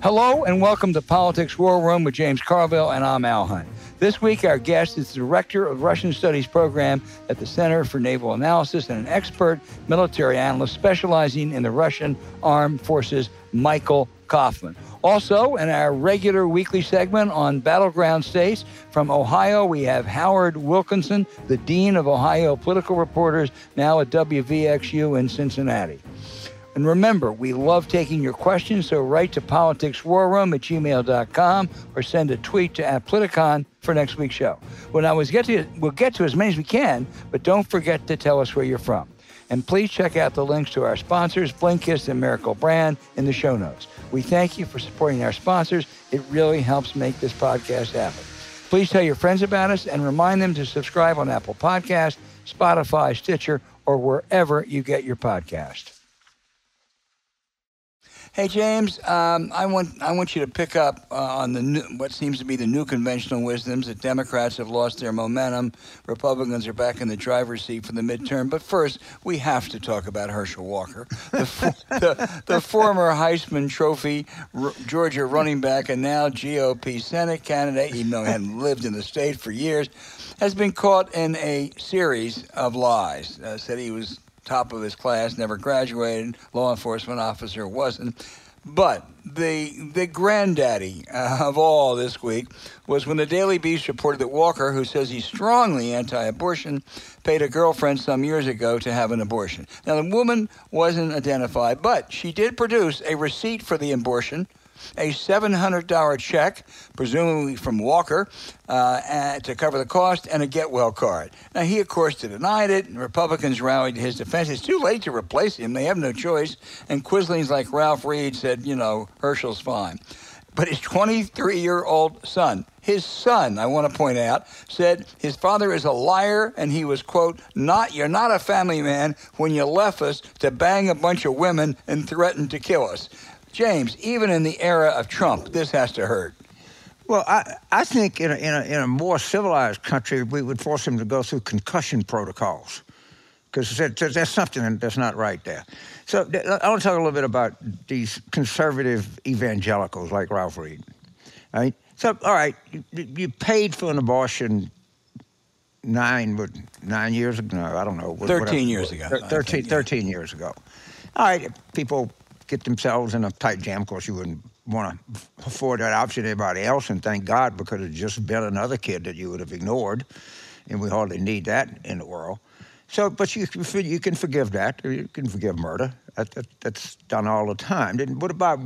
Hello and welcome to Politics War Room with James Carville, and I'm Al Hunt. This week, our guest is the director of Russian Studies program at the Center for Naval Analysis and an expert military analyst specializing in the Russian Armed Forces, Michael Kofman. Also, in our regular weekly segment on Battleground States from Ohio, we have Howard Wilkinson, the Dean of Ohio Political Reporters, now at WVXU in Cincinnati. And remember, we love taking your questions, so write to politicswarroom at gmail.com or send a tweet to at Politicon for next week's show. Well, we'll get, to, we'll get to as many as we can, but don't forget to tell us where you're from. And please check out the links to our sponsors, Blinkist and Miracle Brand, in the show notes. We thank you for supporting our sponsors. It really helps make this podcast happen. Please tell your friends about us and remind them to subscribe on Apple Podcast, Spotify, Stitcher, or wherever you get your podcast. Hey James, um, I want I want you to pick up uh, on the new, what seems to be the new conventional wisdoms that Democrats have lost their momentum, Republicans are back in the driver's seat for the midterm. But first, we have to talk about Herschel Walker, the, the, the former Heisman Trophy R- Georgia running back and now GOP Senate candidate, even though he hadn't lived in the state for years, has been caught in a series of lies. Uh, said he was top of his class, never graduated, law enforcement officer wasn't. But the the granddaddy uh, of all this week was when the Daily Beast reported that Walker, who says he's strongly anti-abortion, paid a girlfriend some years ago to have an abortion. Now the woman wasn't identified, but she did produce a receipt for the abortion a $700 check, presumably from Walker, uh, to cover the cost, and a get well card. Now, he, of course, denied it, and Republicans rallied to his defense. It's too late to replace him. They have no choice. And Quislings like Ralph Reed said, you know, Herschel's fine. But his 23 year old son, his son, I want to point out, said his father is a liar and he was, quote, not, you're not a family man when you left us to bang a bunch of women and threaten to kill us. James, even in the era of Trump, this has to hurt. Well, I, I think in a, in, a, in a more civilized country, we would force him to go through concussion protocols because there's something that's not right there. So I want to talk a little bit about these conservative evangelicals like Ralph Reed. Right? So, all right, you, you paid for an abortion nine, nine years ago? No, I don't know. 13 whatever. years ago. 13, think, yeah. 13 years ago. All right, people get themselves in a tight jam. Of course, you wouldn't want to afford that option to anybody else, and thank God because it's just been another kid that you would have ignored, and we hardly need that in the world. So, but you you can forgive that. You can forgive murder. That, that, that's done all the time. Then what about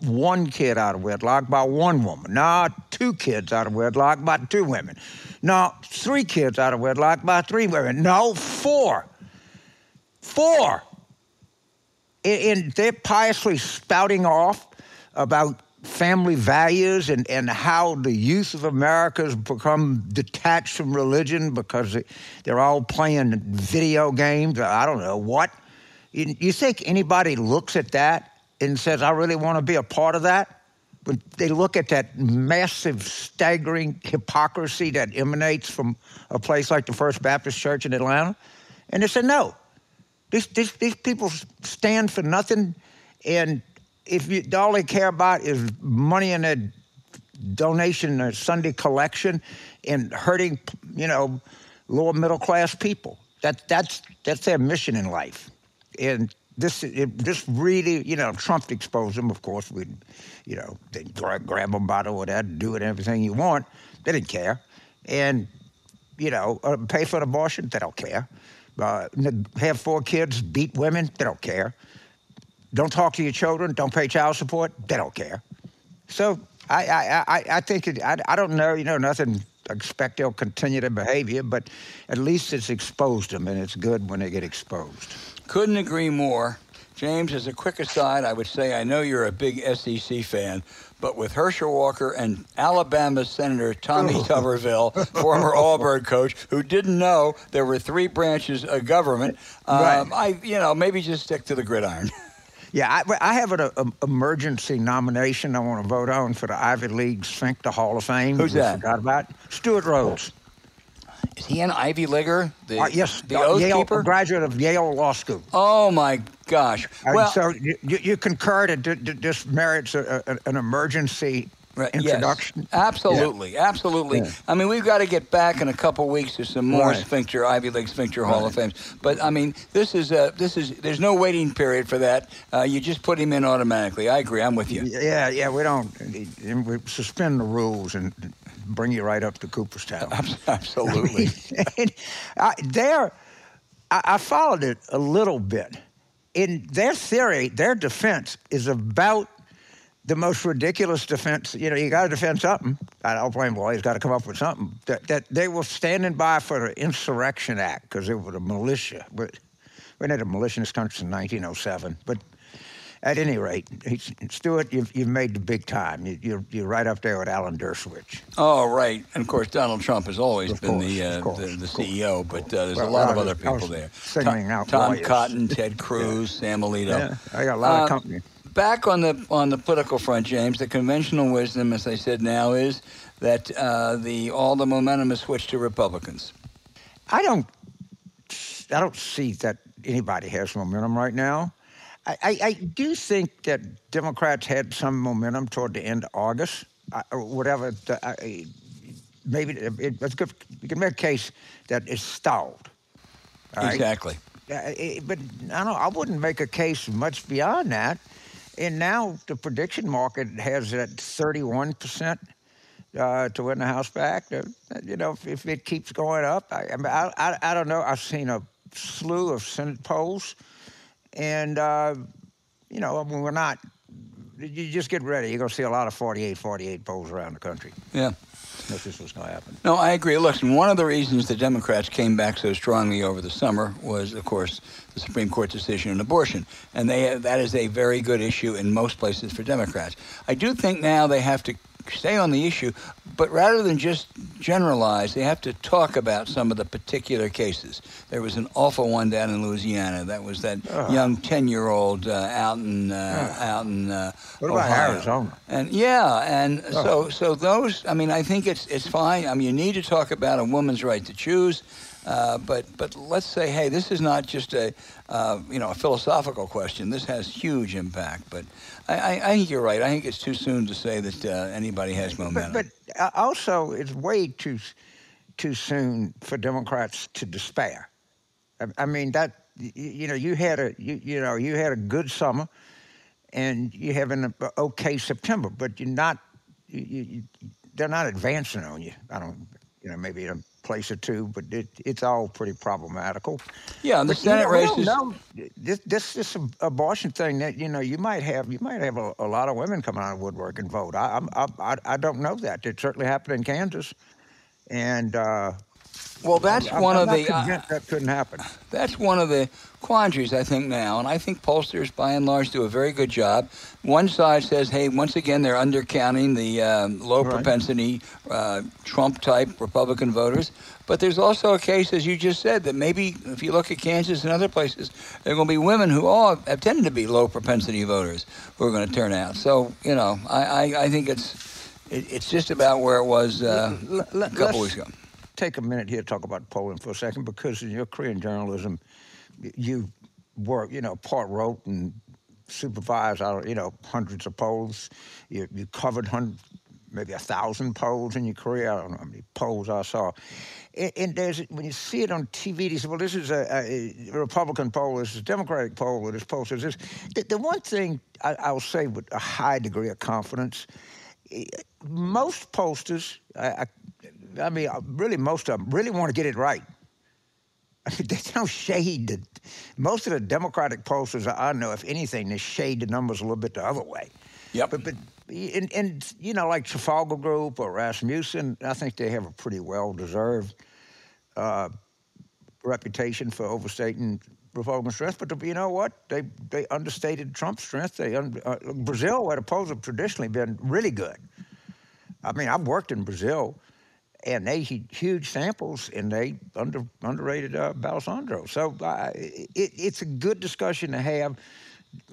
one kid out of wedlock by one woman? No, two kids out of wedlock by two women. No, three kids out of wedlock by three women. No, four. Four and they're piously spouting off about family values and, and how the youth of America has become detached from religion because they're all playing video games. I don't know what. You think anybody looks at that and says, I really want to be a part of that? But they look at that massive, staggering hypocrisy that emanates from a place like the First Baptist Church in Atlanta, and they say, no, these, these, these people stand for nothing, and if you, all they care about is money in a donation or Sunday collection and hurting, you know, lower middle class people. That, that's, that's their mission in life. And this, it, this really, you know, Trump exposed them, of course. We, you know, they grab, grab them by the whatever, do it, everything you want. They didn't care. And, you know, uh, pay for an abortion, they don't care uh, have four kids, beat women, they don't care. Don't talk to your children, don't pay child support, they don't care. So I, I, I, I think, it, I, I don't know, you know, nothing, expect they'll continue their behavior, but at least it's exposed them, and it's good when they get exposed. Couldn't agree more. James, as a quick aside, I would say I know you're a big SEC fan, but with Herschel Walker and Alabama Senator Tommy oh. Tuberville, former Auburn coach, who didn't know there were three branches of government, um, I, you know, maybe just stick to the gridiron. Yeah, I, I have an a, emergency nomination I want to vote on for the Ivy League Sphincter Hall of Fame. Who's that? Forgot about Stewart Rhodes. Is he an Ivy Leaguer? The, Uh, yes, the uh, Yale, Keeper? graduate of Yale Law School. Oh my gosh! And Well, so you, you concur that th- th- this merits a, a, an emergency Right, yes. introduction? Absolutely, absolutely. Yeah. I mean, we've got to get back in a couple weeks to some more Right. sphincter Ivy League sphincter Hall of Fames. But I mean, this is uh, this is there's no waiting period for that. Uh, you just put him in automatically. I agree. I'm with you. Yeah, yeah. We don't we suspend the rules and bring you right up to Cooperstown. Absolutely. and I, there, I, I followed it a little bit. In their theory, their defense is about the most ridiculous defense. You know, you got to defend something. I don't blame Boy. He's Got to come up with something. That, that they were standing by for the Insurrection Act because it was a militia. But we had a militia in this country in 1907. But at any rate, Stewart, you've, you've made the big time. You, you're, you're right up there with Alan Dershowitz. Oh, right. And of course, Donald Trump has always Of been course, the, uh, course, the the CEO, but uh, there's Well, a lot of other people there. singling Tom, out Tom lawyers. Cotton, Ted Cruz, Sam Alito. Yeah, I got a lot Uh, of company. Back on the on the political front, James, the conventional wisdom, as I said now, is that uh, the all the momentum is switched to Republicans. I don't, I don't see that anybody has momentum right now. I, I, do think that Democrats had some momentum toward the end of August, or whatever. The, I, maybe it, it's good. You can make a case that it's stalled. all right? Exactly. Uh, it- but I don't. I wouldn't make a case much beyond that. And now the prediction market has that 31 percent uh, to win the House back. Uh, you know, if, if it keeps going up, I, I, I, I don't know. I've seen a slew of Senate polls, and uh, you know, we're not. You just get ready. You're going to see a lot of 48, 48 polls around the country. Yeah. That's just what's going to happen. No, I agree. Listen, one of the reasons the Democrats came back so strongly over the summer was, of course, the Supreme Court decision on abortion, and they that is a very good issue in most places for Democrats. I do think now they have to stay on the issue, but rather than just generalize, they have to talk about some of the particular cases. There was an awful one down in Louisiana. That was that Ugh. young ten-year-old uh, out in uh, out in uh, What about Ohio. Arizona? And yeah, and Oh. so so those. I mean, I think it's it's fine. I mean, you need to talk about a woman's right to choose, uh, but but let's say, hey, this is not just a uh, you know a philosophical question. This has huge impact. But I, I, I think you're right. I think it's too soon to say that uh, anybody has momentum. But, but uh, also, it's way too too soon for Democrats to despair. I, I mean that you know you had a you, you know you had a good summer, and you have an uh, okay September, but you're not you, you, they're not advancing on you. I don't you know maybe a place or two, but it, it's all pretty problematical. yeah, and the But, you Senate know, we don't races. know. This this this abortion thing that you know you might have you might have a, a lot of women coming out of woodwork and vote. I I'm, I I I don't know that. It certainly happened in Kansas, and uh, Well, that's I'm, one I'm of the. uh, that couldn't happen. That's one of the quandaries, I think, now. And I think pollsters, by and large, do a very good job. One side says, hey, once again, they're undercounting the um, low Right. propensity uh, Trump type Republican voters. But there's also a case, as you just said, that maybe if you look at Kansas and other places, there are going to be women who all have tended to be low propensity voters who are going to turn out. So, you know, I, I, I think it's it, it's just about where it was uh, a couple weeks ago. Take a minute here to talk about polling for a second, because in your in journalism, you were you know part wrote and supervised don't- you know hundreds of polls. You you covered hundred, maybe a thousand polls in your career. I don't know how many polls I saw. And, and there's when you see it on TV, they say, "Well, this is a, a, Republican poll. This is a Democratic poll. Or this poll says this." The, the one thing I will say with a high degree of confidence, eh, most pollsters, I, I, I mean, uh, really most of them, really want to get it right. I mean, there's no shade. Most of the Democratic pollsters I know, if anything, they shade the numbers a little bit the other way. Yep. But, but and, and you know, like Trafalgar Group or Rasmussen, I think they have a pretty well-deserved uh, reputation for overstating Republican strength. But you know what? They they understated Trump's strength. They un, uh, Brazil, where the polls have traditionally been really good. I mean, I've worked in Brazil, and they had huge samples, and they under, underrated uh, Bolsonaro. So uh, it, it's a good discussion to have.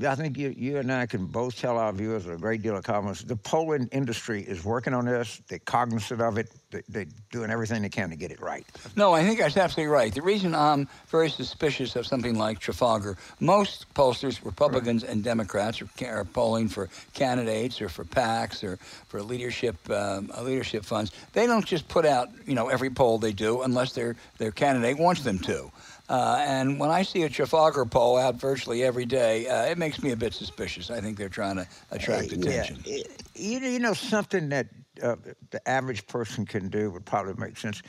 I think you, you and I can both tell our viewers a great deal of confidence. The polling industry is working on this. They're cognizant of it. they, they're doing everything they can to get it right. No, I think that's absolutely right. The reason I'm very suspicious of something like Trafalgar, most pollsters, Republicans and Democrats, are, are polling for candidates or for PACs or for leadership um, uh, leadership funds. They don't just put out you know every poll they do unless their their candidate wants them to. Uh, and when I see a Trafalgar poll out virtually every day, uh, it makes me a bit suspicious. I think they're trying to attract attention. Yeah. You, you know, something that uh, the average person can do would probably make sense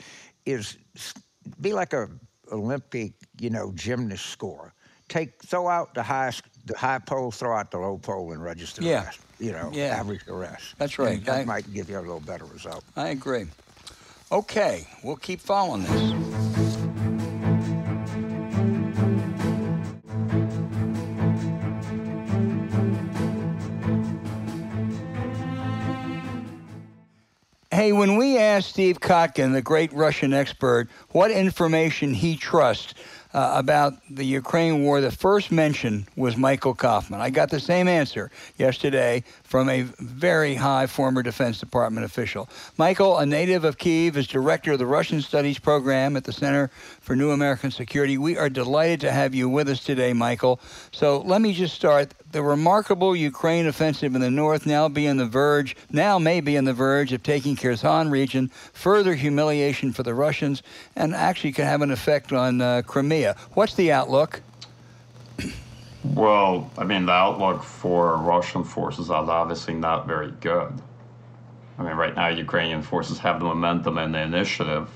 is be like a Olympic, you know, gymnast score. Take throw out the highest, the high pole, throw out the low pole, and register Yeah. the rest. You know, Yeah. average the rest. That's right. And that I- might give you a little better result. I agree. Okay, we'll keep following this. Hey, when we asked Steve Kotkin, the great Russian expert, what information he trusts uh, about the Ukraine war, the first mention was Michael Kofman. I got the same answer yesterday from a very high former Defense Department official. Michael, a native of Kiev, is director of the Russian Studies Program at the Center for New American Security. We are delighted to have you with us today, Michael. So let me just start. The remarkable Ukraine offensive in the north now be on the verge, now may be on the verge of taking Kherson region, further humiliation for the Russians, and actually could have an effect on uh, Crimea. What's the outlook? Well, I mean, the outlook for Russian forces is obviously not very good. I mean, right now, Ukrainian forces have the momentum and the initiative,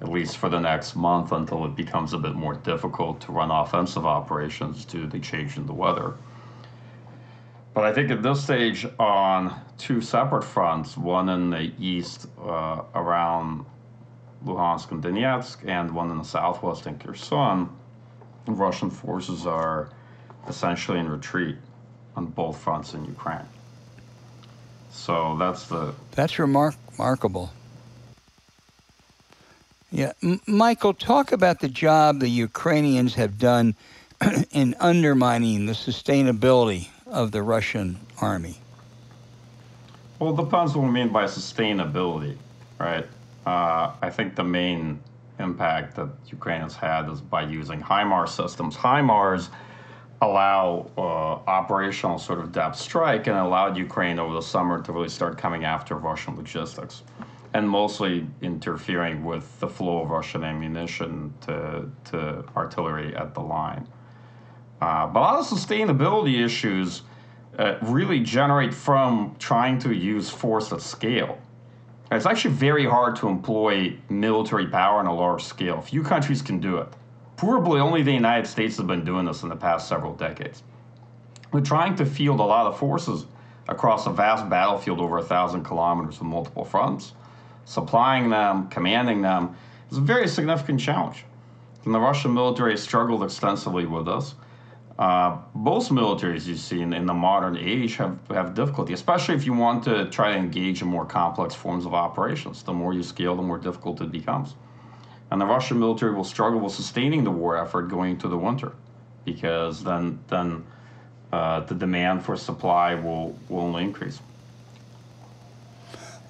at least for the next month until it becomes a bit more difficult to run offensive operations due to the change in the weather. But I think at this stage, on two separate fronts, one in the east uh, around Luhansk and Donetsk, and one in the southwest in Kherson, Russian forces are essentially in retreat on both fronts in Ukraine. So that's the That's remark- remarkable. Yeah, M- Michael, talk about the job the Ukrainians have done in undermining the sustainability of the Russian army. well, it depends what we mean by sustainability, right? Uh, I think the main impact that Ukraine has had is by using HIMARS systems. HIMARS allow uh, operational sort of depth strike and allowed Ukraine over the summer to really start coming after Russian logistics and mostly interfering with the flow of Russian ammunition to, to artillery at the line. Uh, but a lot of sustainability issues uh, really generate from trying to use force at scale. It's actually very hard to employ military power on a large scale. Few countries can do it. Probably only the United States has been doing this in the past several decades. We're trying to field a lot of forces across a vast battlefield over a thousand kilometers with multiple fronts. Supplying them, commanding them is a very significant challenge. And the Russian military has struggled extensively with this. Uh, most militaries you see in, in the modern age have, have difficulty, especially if you want to try to engage in more complex forms of operations. The more you scale, the more difficult it becomes. And the Russian military will struggle with sustaining the war effort going into the winter, because then then uh, the demand for supply will will only increase.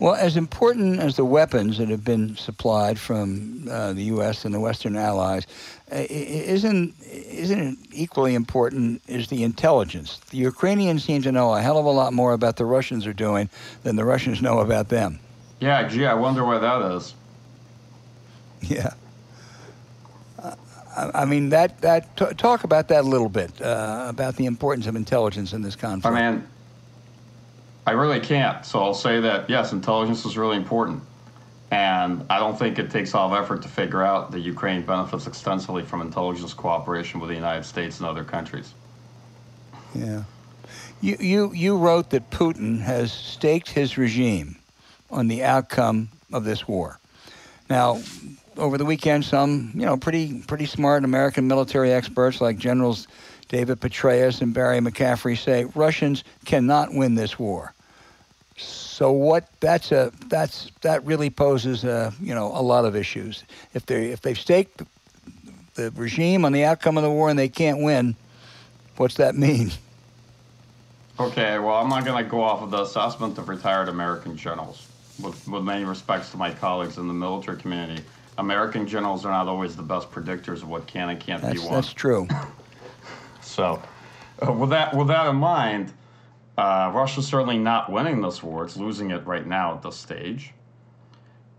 Well, as important as the weapons that have been supplied from uh, the U.S. and the Western allies, uh, isn't isn't it equally important is the intelligence? The Ukrainians seem to know a hell of a lot more about the Russians are doing than the Russians know about them. Yeah, gee, I wonder why that is. Yeah. Uh, I, I mean that that t- talk about that a little bit uh, about the importance of intelligence in this conflict. I mean, I really can't. So I'll say that yes, intelligence is really important. And I don't think it takes all of effort to figure out that Ukraine benefits extensively from intelligence cooperation with the United States and other countries. Yeah. You, you, you wrote that Putin has staked his regime on the outcome of this war. Now, over the weekend, some, you know, pretty, pretty smart American military experts like Generals David Petraeus and Barry McCaffrey say Russians cannot win this war. So what? That's a that's that really poses a you know a lot of issues. If they if they've staked the regime on the outcome of the war and they can't win, what's that mean? Okay, well, I'm not going to go off of the assessment of retired American generals. with, with many respects to my colleagues in the military community, American generals are not always the best predictors of what can and can't That's, be won. that's true. So, uh, with that with that in mind, uh, Russia's certainly not winning this war. It's losing it right now at this stage,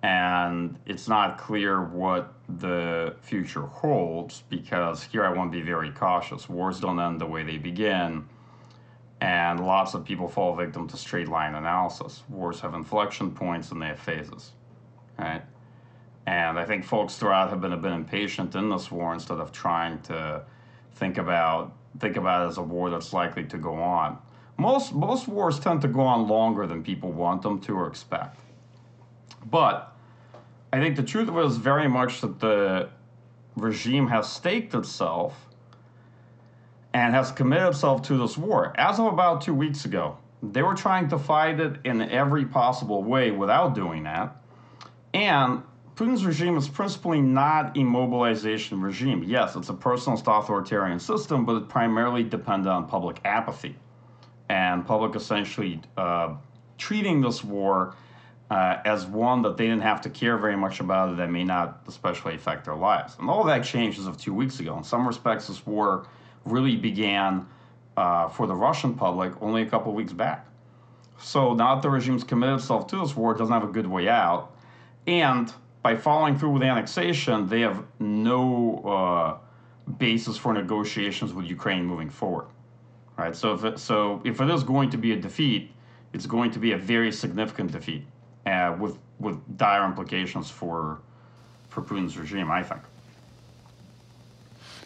and it's not clear what the future holds. Because here, I want to be very cautious. Wars don't end the way they begin, and lots of people fall victim to straight line analysis. Wars have inflection points and they have phases, right? And I think folks throughout have been a bit impatient in this war instead of trying to think about think about it as a war that's likely to go on. Most most wars tend to go on longer than people want them to or expect. But I think the truth of it is very much that the regime has staked itself and has committed itself to this war. As of about two weeks ago, they were trying to fight it in every possible way without doing that. And Putin's regime is principally not a mobilization regime. Yes, it's a personalist authoritarian system, but it primarily depended on public apathy and public essentially uh, treating this war uh, as one that they didn't have to care very much about that may not especially affect their lives. And all that changed as of two weeks ago. In some respects, this war really began uh, for the Russian public only a couple weeks back. So now that the regime's committed itself to this war, it doesn't have a good way out. And by following through with annexation, they have no uh, basis for negotiations with Ukraine moving forward. Right. So if it, so if it is going to be a defeat, it's going to be a very significant defeat, uh, with with dire implications for for Putin's regime. I think.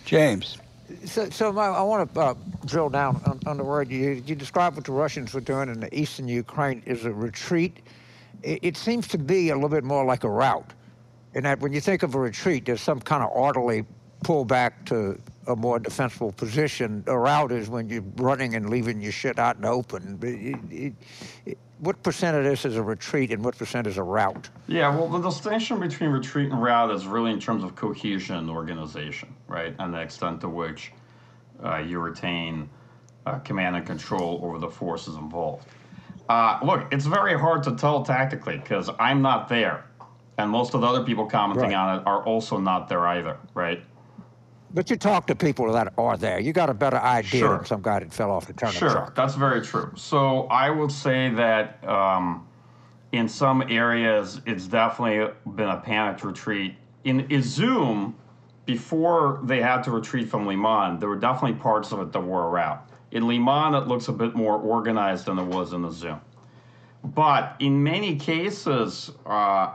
James. So, so I, I want to uh, drill down on, on the word you you described what the Russians were doing in the eastern Ukraine is a retreat. It, it seems to be a little bit more like a rout, in that when you think of a retreat, there's some kind of orderly pullback to a more defensible position. A rout is when you're running and leaving your shit out in the open. It, it, it, what percent of this is a retreat and what percent is a rout? Yeah, well, the distinction between retreat and rout is really in terms of cohesion and organization, right? And the extent to which uh, you retain uh, command and control over the forces involved. Uh, look, it's very hard to tell tactically because I'm not there. And most of the other people commenting Right. on it are also not there either, right? But you talk to people that are there. You got a better idea Sure. than some guy that fell off the turnip Sure, truck. that's very true. So I would say that um, in some areas, it's definitely been a panicked retreat. In Izum, before they had to retreat from Liman, there were definitely parts of it that were a rout. In Liman, it looks a bit more organized than it was in Izum. But in many cases, uh,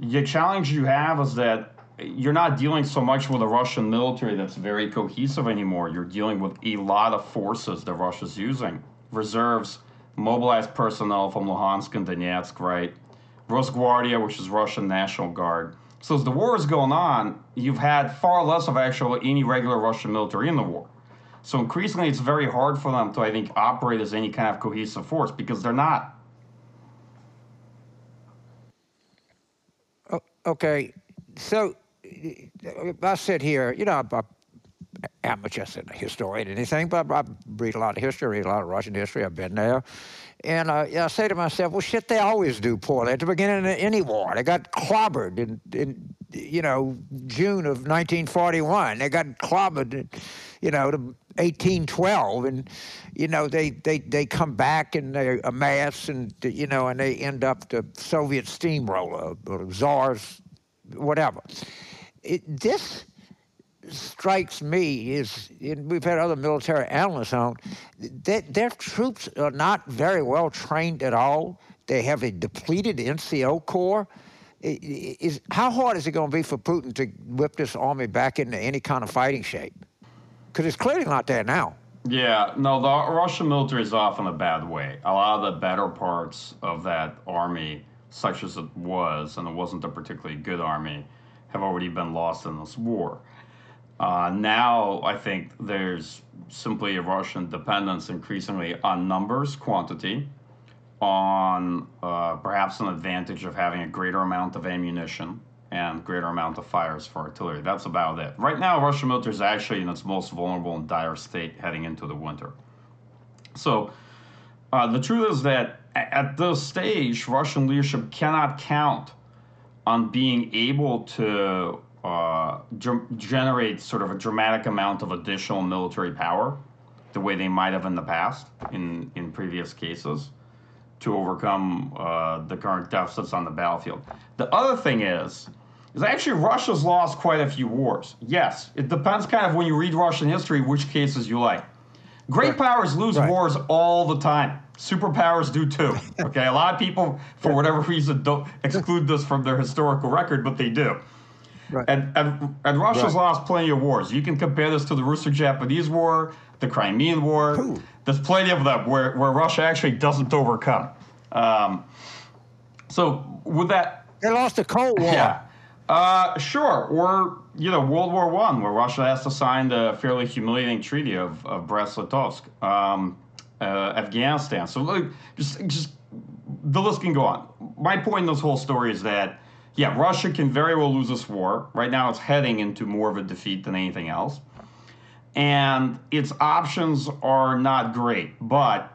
the challenge you have is that you're not dealing so much with a Russian military that's very cohesive anymore. You're dealing with a lot of forces that Russia's using. Reserves, mobilized personnel from Luhansk and Donetsk, right? Rosguardia, which is Russian National Guard. So as the war is going on, you've had far less of actual any regular Russian military in the war. So increasingly, it's very hard for them to, I think, operate as any kind of cohesive force because they're not. O- Okay, so I sit here, you know, I'm I'm amateur a historian, anything, but I read a lot of history, read a lot of Russian history. I've been there, and uh, I say to myself, well, shit, they always do poorly at the beginning of any war. They got clobbered in, in you know, June of 1941. They got clobbered, you know, to 1812, and you know, they they they come back and they amass, and you know, and they end up the Soviet steamroller or czars, whatever. It, this strikes me is, and we've had other military analysts on, that their troops are not very well trained at all. They have a depleted NCO corps. Is, how hard is it going to be for Putin to whip this army back into any kind of fighting shape? Because it's clearly not there now. Yeah, no, the Russian military is off in a bad way. A lot of the better parts of that army, such as it was, and it wasn't a particularly good army, have already been lost in this war. Uh, now, I think there's simply a Russian dependence increasingly on numbers, quantity, on uh, perhaps an advantage of having a greater amount of ammunition and greater amount of fires for artillery. That's about it. Right now, Russian military is actually in its most vulnerable and dire state heading into the winter. So, uh, the truth is that at this stage, Russian leadership cannot count on being able to uh, generate sort of a dramatic amount of additional military power, the way they might have in the past in in previous cases, to overcome uh, the current deficits on the battlefield. The other thing is. Is actually Russia's lost quite a few wars. Yes, it depends kind of when you read Russian history which cases you like. Great right. powers lose right. wars all the time. Superpowers do too. Okay, a lot of people, for whatever reason, don't exclude this from their historical record, but they do. Right. And, and, and Russia's lost plenty of wars. You can compare this to the Russo-Japanese War, the Crimean War. Ooh. There's plenty of them where, where Russia actually doesn't overcome. Um, so with that, they lost the Cold War. Yeah. Uh, sure. Or you know, World War One, where Russia has to sign the fairly humiliating treaty of, of Brest-Litovsk. Um, uh, Afghanistan. So like, just just the list can go on. My point in this whole story is that yeah, Russia can very well lose this war. Right now, it's heading into more of a defeat than anything else, and its options are not great. But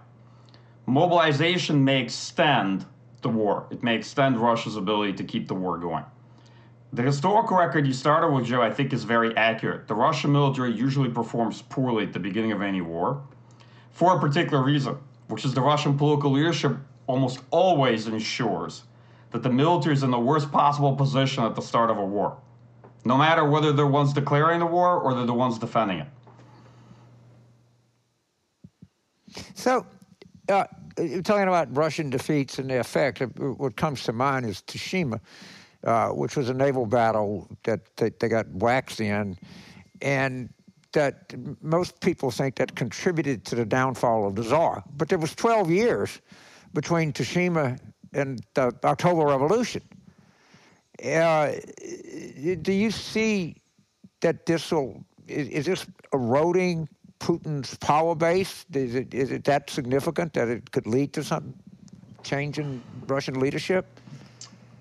mobilization may extend the war. It may extend Russia's ability to keep the war going. The historical record you started with, Joe, I think is very accurate. The Russian military usually performs poorly at the beginning of any war for a particular reason, which is the Russian political leadership almost always ensures that the military is in the worst possible position at the start of a war, no matter whether they're the ones declaring the war or they're the ones defending it. So, uh, talking about Russian defeats and the effect, what comes to mind is Tsushima uh, which was a naval battle that they, they got waxed in, and that most people think that contributed to the downfall of the Tsar. But there was 12 years between Tsushima and the October Revolution. Uh, do you see that this will is, is, this eroding Putin's power base? Is it is it that significant that it could lead to some change in Russian leadership?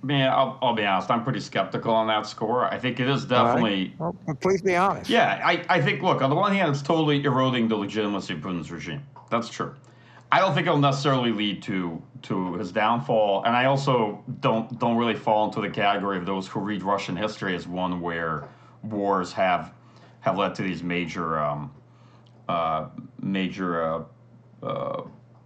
Man, I'll, I'll be honest. I'm pretty skeptical on that score. I think it is definitely. Right. Well, please be honest. Yeah, I, I think. Look, on the one hand, it's totally eroding the legitimacy of Putin's regime. That's true. I don't think it'll necessarily lead to to his downfall, and I also don't don't really fall into the category of those who read Russian history as one where wars have have led to these major um, major uh, uh,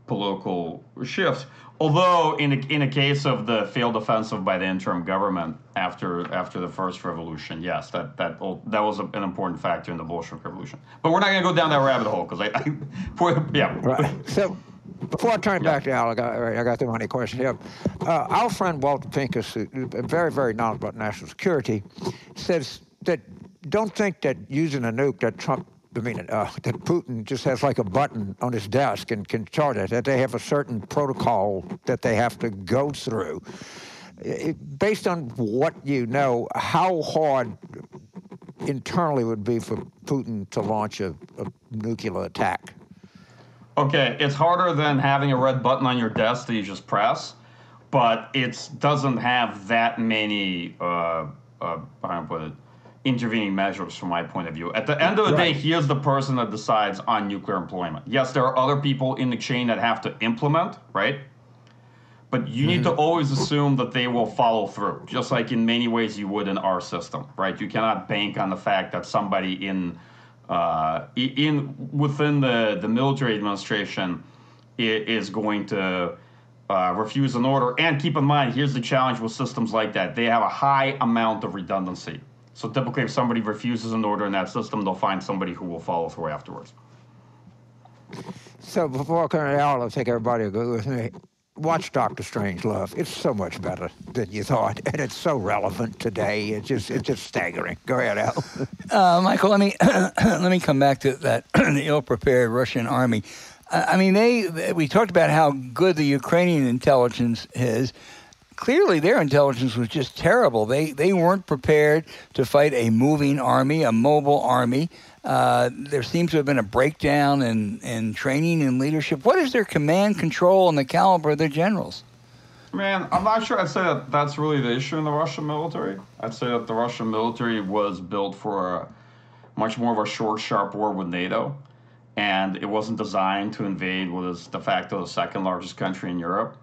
political shifts. Although, in a, in a case of the failed offensive by the interim government after after the first revolution, yes, that that that was an important factor in the Bolshevik revolution. But we're not going to go down that rabbit hole because I, I for, yeah. Right. So before I turn it back to Al, I got, I got the money question here. Uh, our friend Walter Pincus, very, very knowledgeable about national security, says that don't think that using a nuke that Trump I mean, uh, that Putin just has like a button on his desk and can chart it, that they have a certain protocol that they have to go through. It, based on what you know, how hard internally would be for Putin to launch a, a nuclear attack? Okay, it's harder than having a red button on your desk that you just press, but it doesn't have that many, uh, uh, how do I put it, intervening measures from my point of view. At the end of the right. day, he is the person that decides on nuclear employment. Yes, there are other people in the chain that have to implement, right? But you mm-hmm. need to mm-hmm. always assume that they will follow through, just like in many ways you would in our system, right? You cannot bank on the fact that somebody in uh, in within the, the military administration is going to uh, refuse an order. And keep in mind, here's the challenge with systems like that: they have a high amount of redundancy. So typically, if somebody refuses an order in that system, they'll find somebody who will follow through afterwards. So before Colonel Al, I'll take everybody to go with me. Watch Doctor Strangelove. It's so much better than you thought, and it's so relevant today. It's just it's just staggering. Go ahead, Al. Uh, Michael, let me let me come back to that the ill-prepared Russian army. I mean, they we talked about how good the Ukrainian intelligence is clearly their intelligence was just terrible. They they weren't prepared to fight a moving army, a mobile army. Uh, there seems to have been a breakdown in, in training and leadership. What is their command control and the caliber of their generals? Man, I'm not sure I'd say that that's really the issue in the Russian military. I'd say that the Russian military was built for a much more of a short, sharp war with NATO. and it wasn't designed to invade what is de facto the second largest country in Europe.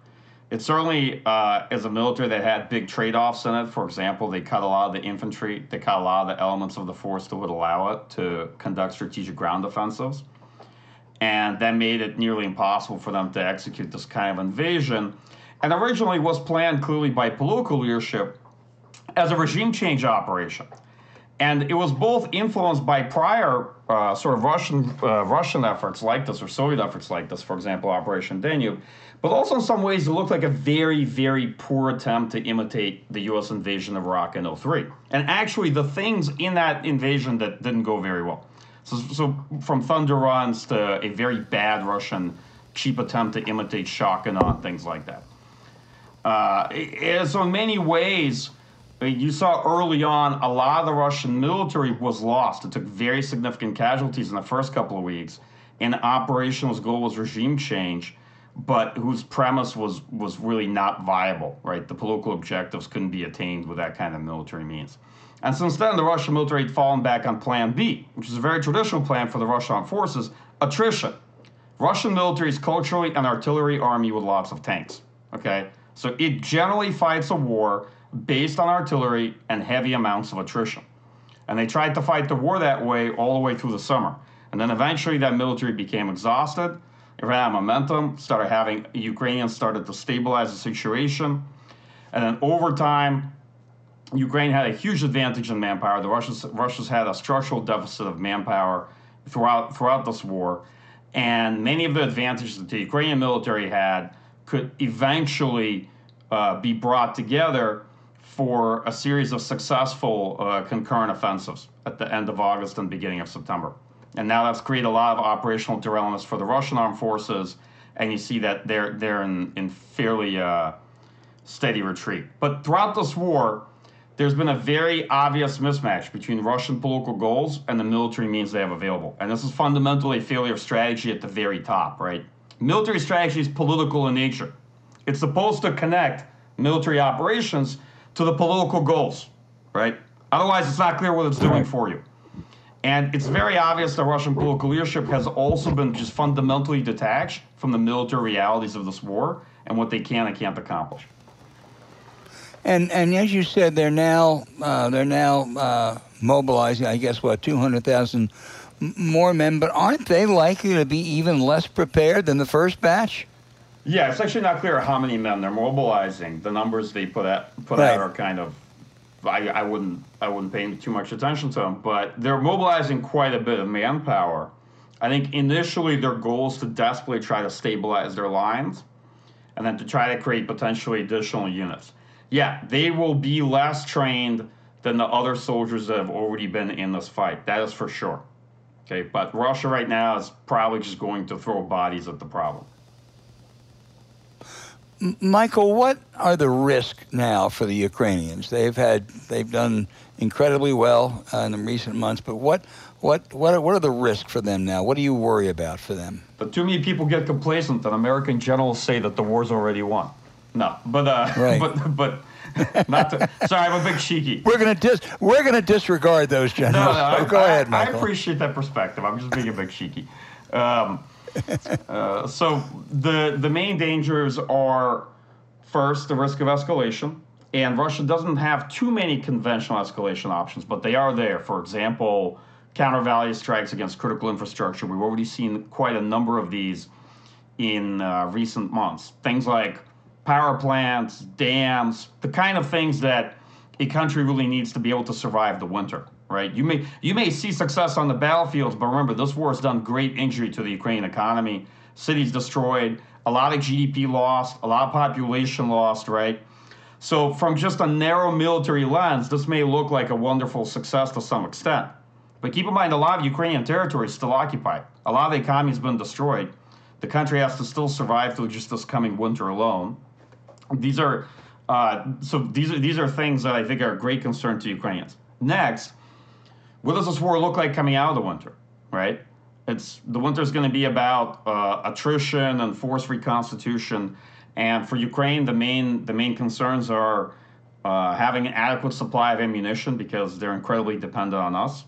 It certainly uh, is a military that had big trade offs in it. For example, they cut a lot of the infantry, they cut a lot of the elements of the force that would allow it to conduct strategic ground offensives. And that made it nearly impossible for them to execute this kind of invasion. And originally was planned clearly by political leadership as a regime change operation. And it was both influenced by prior uh, sort of Russian uh, Russian efforts like this or Soviet efforts like this, for example, Operation Danube, but also in some ways it looked like a very, very poor attempt to imitate the U.S. invasion of Iraq in 03. And actually, the things in that invasion that didn't go very well. So, so from thunder runs to a very bad Russian cheap attempt to imitate Shah and things like that. Uh, so in many ways, you saw early on a lot of the Russian military was lost. It took very significant casualties in the first couple of weeks. And operational goal was regime change, but whose premise was was really not viable. Right, the political objectives couldn't be attained with that kind of military means. And since then, the Russian military had fallen back on Plan B, which is a very traditional plan for the Russian armed forces: attrition. Russian military is culturally an artillery army with lots of tanks. Okay, so it generally fights a war based on artillery and heavy amounts of attrition. And they tried to fight the war that way all the way through the summer. And then eventually that military became exhausted. It ran out of momentum, started having Ukrainians started to stabilize the situation. And then over time, Ukraine had a huge advantage in manpower. The Russians Russians had a structural deficit of manpower throughout throughout this war. And many of the advantages that the Ukrainian military had could eventually uh, be brought together for a series of successful uh, concurrent offensives at the end of August and beginning of September. And now that's created a lot of operational derailments for the Russian armed forces, and you see that they're they're in in fairly uh, steady retreat. But throughout this war, there's been a very obvious mismatch between Russian political goals and the military means they have available. And this is fundamentally a failure of strategy at the very top, right? Military strategy is political in nature. It's supposed to connect military operations to the political goals, right? Otherwise, it's not clear what it's doing for you. And it's very obvious that Russian political leadership has also been just fundamentally detached from the military realities of this war and what they can and can't accomplish. And and as you said, they're now uh, they're now uh, mobilizing. I guess what two hundred thousand more men, but aren't they likely to be even less prepared than the first batch? Yeah, it's actually not clear how many men they're mobilizing. The numbers they put out put right. out are kind of I, I wouldn't I wouldn't pay too much attention to them, but they're mobilizing quite a bit of manpower. I think initially their goal is to desperately try to stabilize their lines, and then to try to create potentially additional units. Yeah, they will be less trained than the other soldiers that have already been in this fight. That is for sure. Okay, but Russia right now is probably just going to throw bodies at the problem. Michael, what are the risks now for the Ukrainians? They've had they've done incredibly well uh, in the recent months, but what what what are, what are the risks for them now? What do you worry about for them? But too many people get complacent, and American generals say that the war's already won. No, but uh, right. but but not to, sorry, I'm a big cheeky. We're gonna dis we're gonna disregard those generals. No, no, I, go I, ahead, Michael. I appreciate that perspective. I'm just being a big cheeky. Um, uh, so the the main dangers are first the risk of escalation, and Russia doesn't have too many conventional escalation options, but they are there. For example, counter value strikes against critical infrastructure. We've already seen quite a number of these in uh, recent months. Things like power plants, dams, the kind of things that a country really needs to be able to survive the winter right? You may you may see success on the battlefields, but remember this war has done great injury to the Ukrainian economy. Cities destroyed, a lot of GDP lost, a lot of population lost, right? So from just a narrow military lens, this may look like a wonderful success to some extent. But keep in mind, a lot of Ukrainian territory is still occupied. A lot of the economy has been destroyed. The country has to still survive through just this coming winter alone. These are uh, so these are these are things that I think are a great concern to Ukrainians. Next, what does this war look like coming out of the winter, right? It's the winter is going to be about uh, attrition and force reconstitution, and for Ukraine, the main the main concerns are uh, having an adequate supply of ammunition because they're incredibly dependent on us,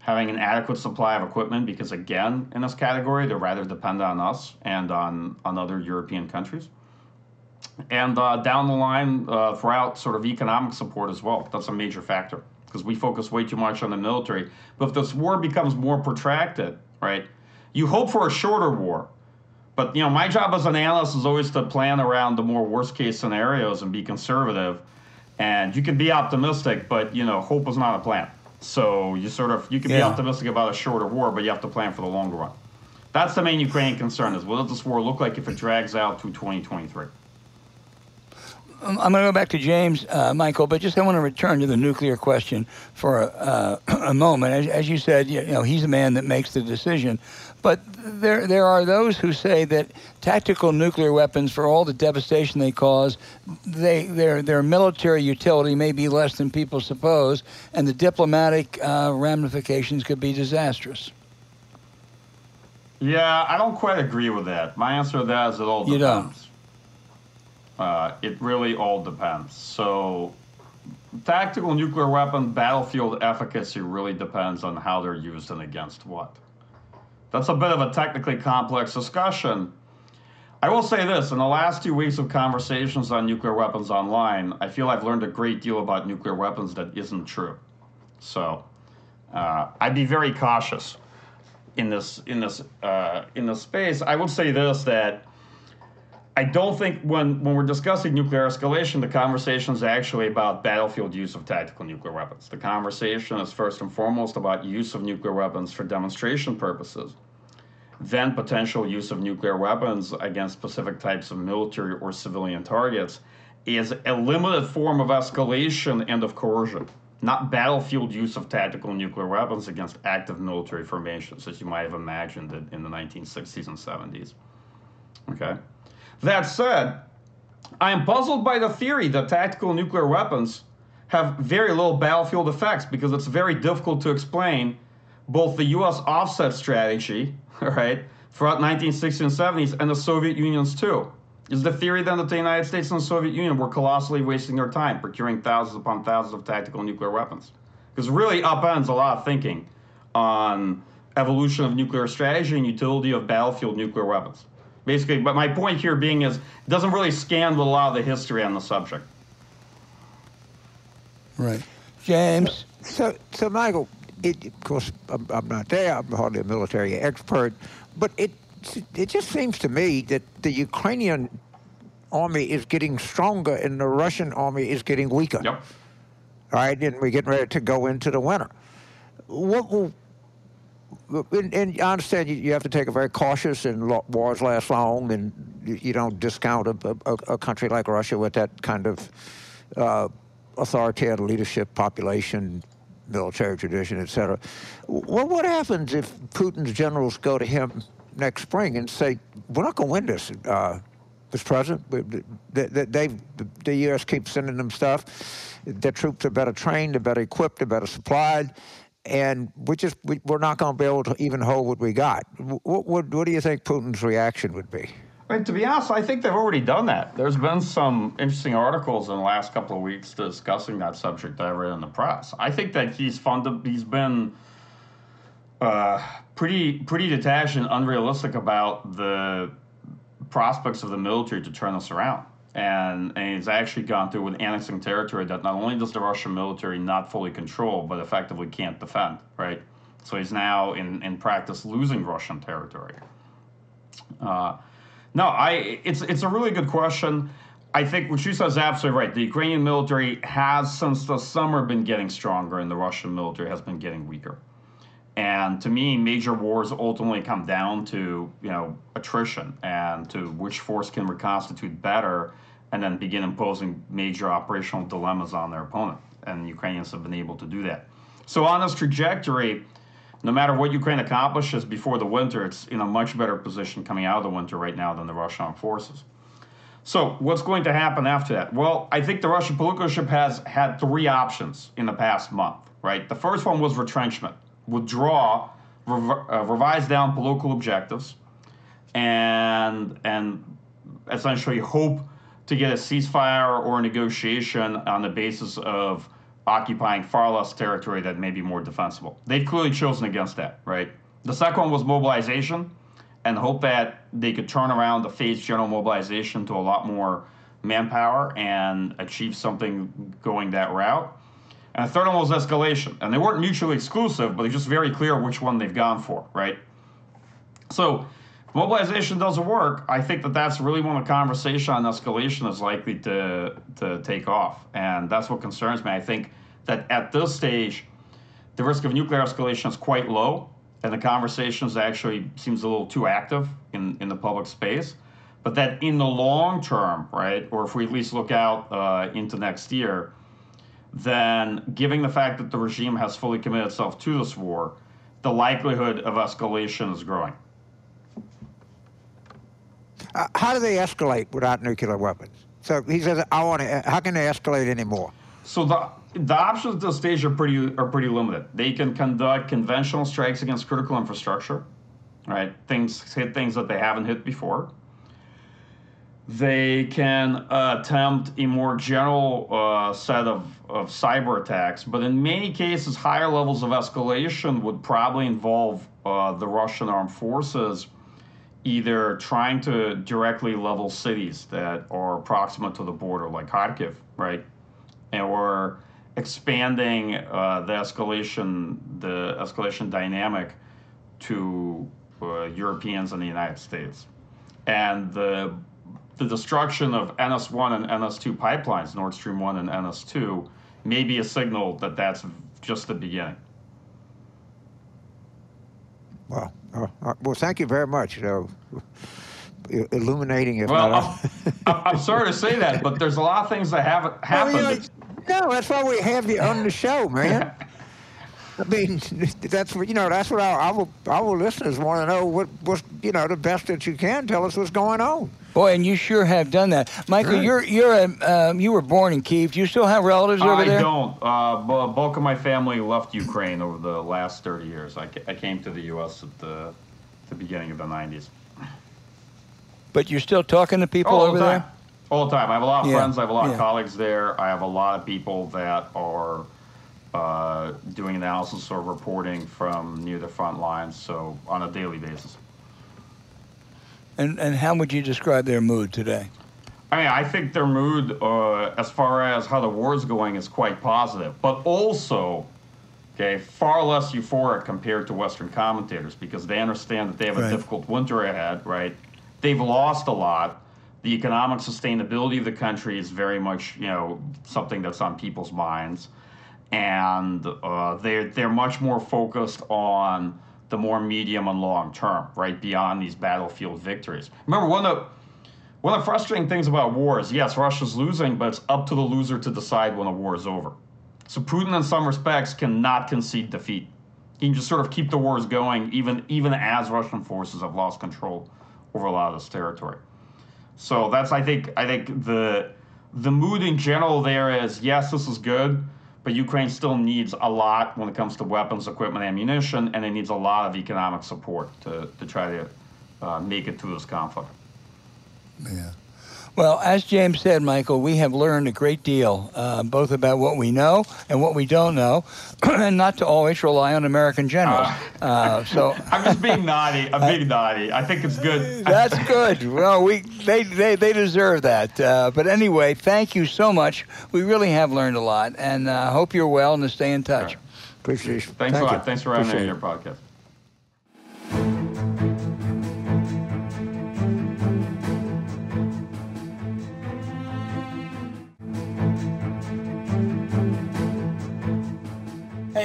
having an adequate supply of equipment because, again, in this category, they're rather dependent on us and on, on other European countries. And uh, down the line, uh, throughout sort of economic support as well. That's a major factor because we focus way too much on the military. But if this war becomes more protracted, right, you hope for a shorter war. But you know, my job as an analyst is always to plan around the more worst case scenarios and be conservative. And you can be optimistic, but you know, hope is not a plan. So you sort of you can be optimistic about a shorter war, but you have to plan for the longer run. That's the main Ukrainian concern: is what does this war look like if it drags out to 2023? I'm going to go back to James, uh, Michael, but just I want to return to the nuclear question for a, uh, a moment. As, as you said, you know, he's the man that makes the decision. But there, there are those who say that tactical nuclear weapons, for all the devastation they cause, they, their, their military utility may be less than people suppose, and the diplomatic uh, ramifications could be disastrous. Yeah, I don't quite agree with that. My answer to that is it all You don't? Uh, it really all depends. So, tactical nuclear weapon battlefield efficacy really depends on how they're used and against what. That's a bit of a technically complex discussion. I will say this in the last two weeks of conversations on nuclear weapons online, I feel I've learned a great deal about nuclear weapons that isn't true. So, uh, I'd be very cautious in this in this uh, in this space. I would say this that I don't think when when we're discussing nuclear escalation, the conversation is actually about battlefield use of tactical nuclear weapons. The conversation is first and foremost about use of nuclear weapons for demonstration purposes, then potential use of nuclear weapons against specific types of military or civilian targets is a limited form of escalation and of coercion, not battlefield use of tactical nuclear weapons against active military formations, as you might have imagined it in the 1960s and 70s. Okay. That said, I am puzzled by the theory that tactical nuclear weapons have very little battlefield effects because it's very difficult to explain both the US offset strategy, right, throughout 1960s and 70s and the Soviet Union's too. Is the theory then that the United States and the Soviet Union were colossally wasting their time procuring thousands upon thousands of tactical nuclear weapons? Because really upends a lot of thinking on evolution of nuclear strategy and utility of battlefield nuclear weapons. Basically, but my point here being is it doesn't really scan with a lot of the history on the subject. Right. James? So, so Michael, it, of course, I'm, I'm not there. I'm hardly a military expert, but it it just seems to me that the Ukrainian army is getting stronger and the Russian army is getting weaker. Yep. All right, and we're getting ready to go into the winter. What will and, and I understand you, you have to take a very cautious and lo- wars last long, and you, you don't discount a, a, a country like Russia with that kind of uh, authoritarian leadership, population, military tradition, etc. Well, what happens if Putin's generals go to him next spring and say, "We're not going to win this"? Uh, Mr. President, they, they, the U.S. keeps sending them stuff. Their troops are better trained, they're better equipped, they're better supplied, and we just we, we're not going to be able to even hold what we got. What, what, what do you think Putin's reaction would be? Right, to be honest, I think they've already done that. There's been some interesting articles in the last couple of weeks discussing that subject that I read in the press. I think that he's funded, he's been uh, pretty pretty detached and unrealistic about the prospects of the military to turn this around. And, and he's actually gone through with annexing territory that not only does the Russian military not fully control, but effectively can't defend, right? So he's now in, in practice losing Russian territory. Uh, no, I it's it's a really good question. I think what you said is absolutely right. The Ukrainian military has since the summer been getting stronger, and the Russian military has been getting weaker. And to me, major wars ultimately come down to you know attrition and to which force can reconstitute better, and then begin imposing major operational dilemmas on their opponent. And Ukrainians have been able to do that. So on this trajectory, no matter what Ukraine accomplishes before the winter, it's in a much better position coming out of the winter right now than the Russian forces. So, what's going to happen after that? Well, I think the Russian political leadership has had three options in the past month, right? The first one was retrenchment, withdraw, rev- uh, revise down political objectives, and and essentially hope to get a ceasefire or a negotiation on the basis of occupying far less territory that may be more defensible. They've clearly chosen against that, right? The second one was mobilization and hope that they could turn around the phase general mobilization to a lot more manpower and achieve something going that route. And the third one was escalation. And they weren't mutually exclusive, but it's just very clear which one they've gone for, right? So mobilization doesn't work. I think that that's really when the conversation on escalation is likely to, to take off. And that's what concerns me. I think that at this stage, the risk of nuclear escalation is quite low, and the conversations actually seems a little too active in, in the public space. But that in the long term, right, or if we at least look out uh, into next year, then given the fact that the regime has fully committed itself to this war, the likelihood of escalation is growing. Uh, how do they escalate without nuclear weapons? So he says, "I want to. How can they escalate anymore?" So the the options at this stage are pretty are pretty limited. They can conduct conventional strikes against critical infrastructure, right? Things hit things that they haven't hit before. They can uh, attempt a more general uh, set of, of cyber attacks, but in many cases, higher levels of escalation would probably involve uh, the Russian armed forces either trying to directly level cities that are proximate to the border, like Kharkiv, right? And or expanding uh, the escalation, the escalation dynamic to uh, Europeans and the United States. And the the destruction of NS1 and NS2 pipelines, Nord Stream 1 and NS2, may be a signal that that's just the beginning. Well, uh, uh, well, thank you very much. You know, illuminating. If well, not, I'm, I'm, sorry to say that, but there's a lot of things that haven't happened. Well, you know, no, that's why we have you on the show, man. I mean, that's what you know that's what our our, our listeners want to know. What what you know the best that you can tell us what's going on. Boy, and you sure have done that, Michael. Right. You're you're a, um, you were born in Kiev. Do you still have relatives over I there? I don't. Uh, bulk of my family left Ukraine over the last 30 years. I, I came to the U.S. at the, the beginning of the 90s. But you're still talking to people oh, over the there? All the time. I have a lot of yeah. friends. I have a lot yeah. of colleagues there. I have a lot of people that are uh, doing analysis or reporting from near the front lines, so on a daily basis. And and how would you describe their mood today? I mean, I think their mood, uh, as far as how the war's going, is quite positive, but also, okay, far less euphoric compared to Western commentators because they understand that they have a right. difficult winter ahead, right? They've lost a lot. The economic sustainability of the country is very much, you know, something that's on people's minds, and uh, they're they're much more focused on the more medium and long term, right beyond these battlefield victories. Remember, one of the one of the frustrating things about war is yes, Russia's losing, but it's up to the loser to decide when a war is over. So Putin, in some respects, cannot concede defeat. He can just sort of keep the wars going, even even as Russian forces have lost control over a lot of this territory. So that's I think I think the the mood in general there is yes, this is good but Ukraine still needs a lot when it comes to weapons, equipment, ammunition, and it needs a lot of economic support to, to try to uh, make it through this conflict. Yeah. Well, as James said, Michael, we have learned a great deal, uh, both about what we know and what we don't know, and not to always rely on American generals. Uh, uh, so I'm just being naughty. I'm being naughty. I think it's good. That's good. Well, we they they, they deserve that. Uh, but anyway, thank you so much. We really have learned a lot, and I uh, hope you're well and to stay in touch. Right. Appreciate you. Thanks Thank a lot. You. Thanks for having me on your podcast.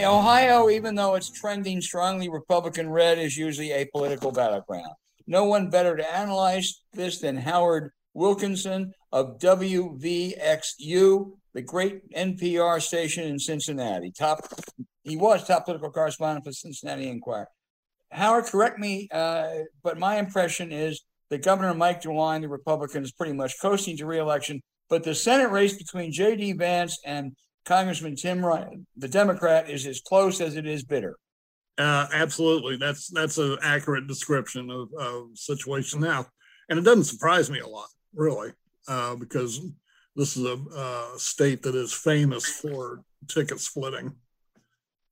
Ohio, even though it's trending strongly Republican red, is usually a political battleground. No one better to analyze this than Howard Wilkinson of WVXU, the great NPR station in Cincinnati. Top, he was top political correspondent for Cincinnati Enquirer. Howard, correct me, uh, but my impression is that Governor Mike DeWine, the Republican, is pretty much coasting to reelection. But the Senate race between J.D. Vance and Congressman Tim Ryan, the Democrat, is as close as it is bitter. Uh, absolutely, that's that's an accurate description of, of situation now, and it doesn't surprise me a lot, really, uh, because this is a uh, state that is famous for ticket splitting.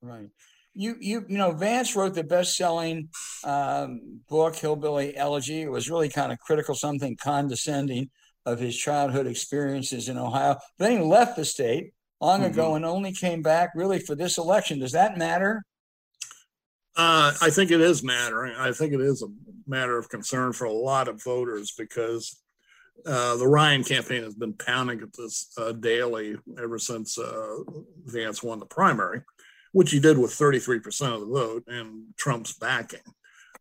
Right. You you you know Vance wrote the best-selling um, book Hillbilly Elegy. It was really kind of critical, something condescending of his childhood experiences in Ohio. But then he left the state long mm-hmm. ago and only came back really for this election. Does that matter? Uh, I think it is mattering. I think it is a matter of concern for a lot of voters because uh, the Ryan campaign has been pounding at this uh, daily ever since uh, Vance won the primary, which he did with 33% of the vote and Trump's backing.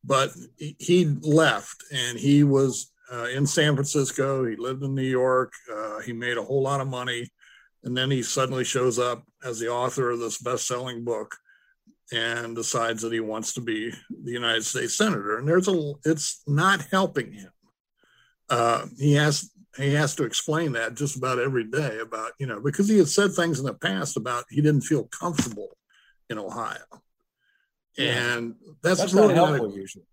But he left and he was uh, in San Francisco. He lived in New York. Uh, he made a whole lot of money. And then he suddenly shows up as the author of this best selling book and decides that he wants to be the United States senator. And there's a, it's not helping him. Uh, he has he has to explain that just about every day about you know because he had said things in the past about he didn't feel comfortable in Ohio, yeah. and that's, that's really not helpful not a, usually.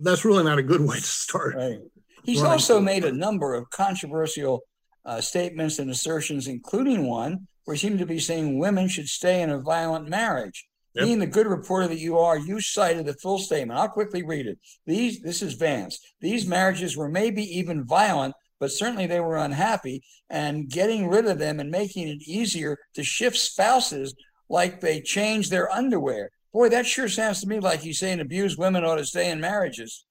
That's really not a good way to start. Right. He's also made a number of controversial uh, statements and assertions, including one where he seemed to be saying women should stay in a violent marriage. Yep. Being the good reporter that you are, you cited the full statement. I'll quickly read it. These, this is Vance. These marriages were maybe even violent, but certainly they were unhappy. And getting rid of them and making it easier to shift spouses like they change their underwear. Boy, that sure sounds to me like he's saying abused women ought to stay in marriages.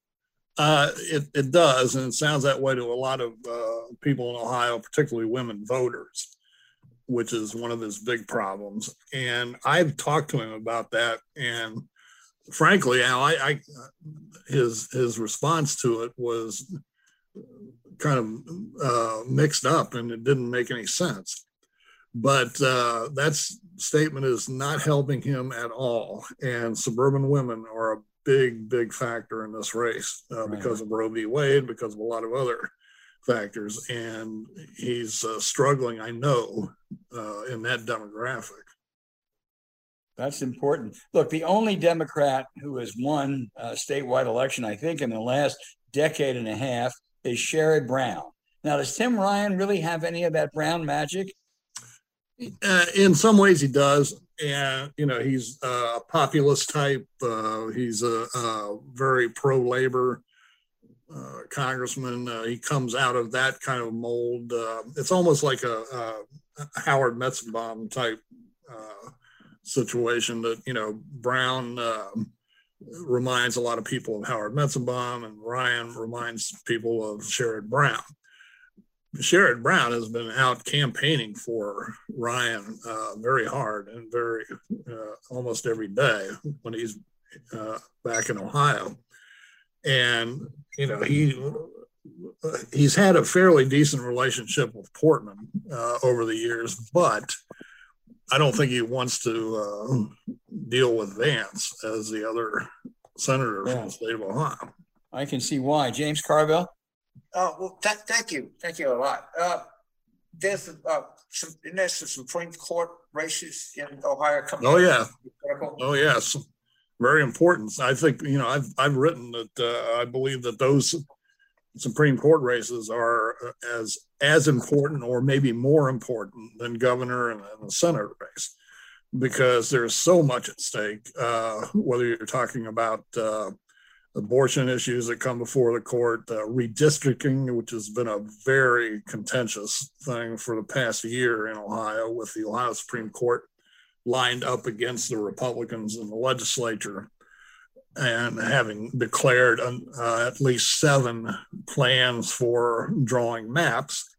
Uh, it, it does, and it sounds that way to a lot of uh, people in Ohio, particularly women voters which is one of his big problems. And I've talked to him about that. And frankly, Al, I, I his his response to it was kind of uh, mixed up, and it didn't make any sense. But uh, that statement is not helping him at all. And suburban women are a big, big factor in this race uh, right. because of Roe v. Wade, because of a lot of other factors, and he's uh, struggling, I know, uh, in that demographic. That's important. Look, the only Democrat who has won a statewide election, I think, in the last decade and a half is Sherrod Brown. Now, does Tim Ryan really have any of that Brown magic? Uh, in some ways, he does. And, you know, he's a populist type. Uh, he's a, a very pro labor uh, congressman. Uh, he comes out of that kind of mold. Uh, it's almost like a, a Howard Metzenbaum type uh, situation that, you know, Brown um, reminds a lot of people of Howard Metzenbaum and Ryan reminds people of Sherrod Brown. Sherrod Brown has been out campaigning for Ryan uh, very hard and very uh, almost every day when he's back in Ohio and you know he he's had a fairly decent relationship with Portman uh, over the years, but I don't think he wants to uh, deal with Vance as the other senator yeah. from the state of Ohio. I can see why. James Carville. Uh, well, th- thank you, thank you a lot. Uh, there's uh, some, there's some Supreme Court races in Ohio coming. Oh yeah, oh yes very important. I think you know I've I've written that uh, I believe that those Supreme Court races are uh, as as important or maybe more important than governor and, and the Senate race because there's so much at stake. Uh, whether you're talking about uh, abortion issues that come before the court, uh, redistricting, which has been a very contentious thing for the past year in Ohio, with the Ohio Supreme Court lined up against the Republicans in the legislature and having declared uh, at least seven plans for drawing maps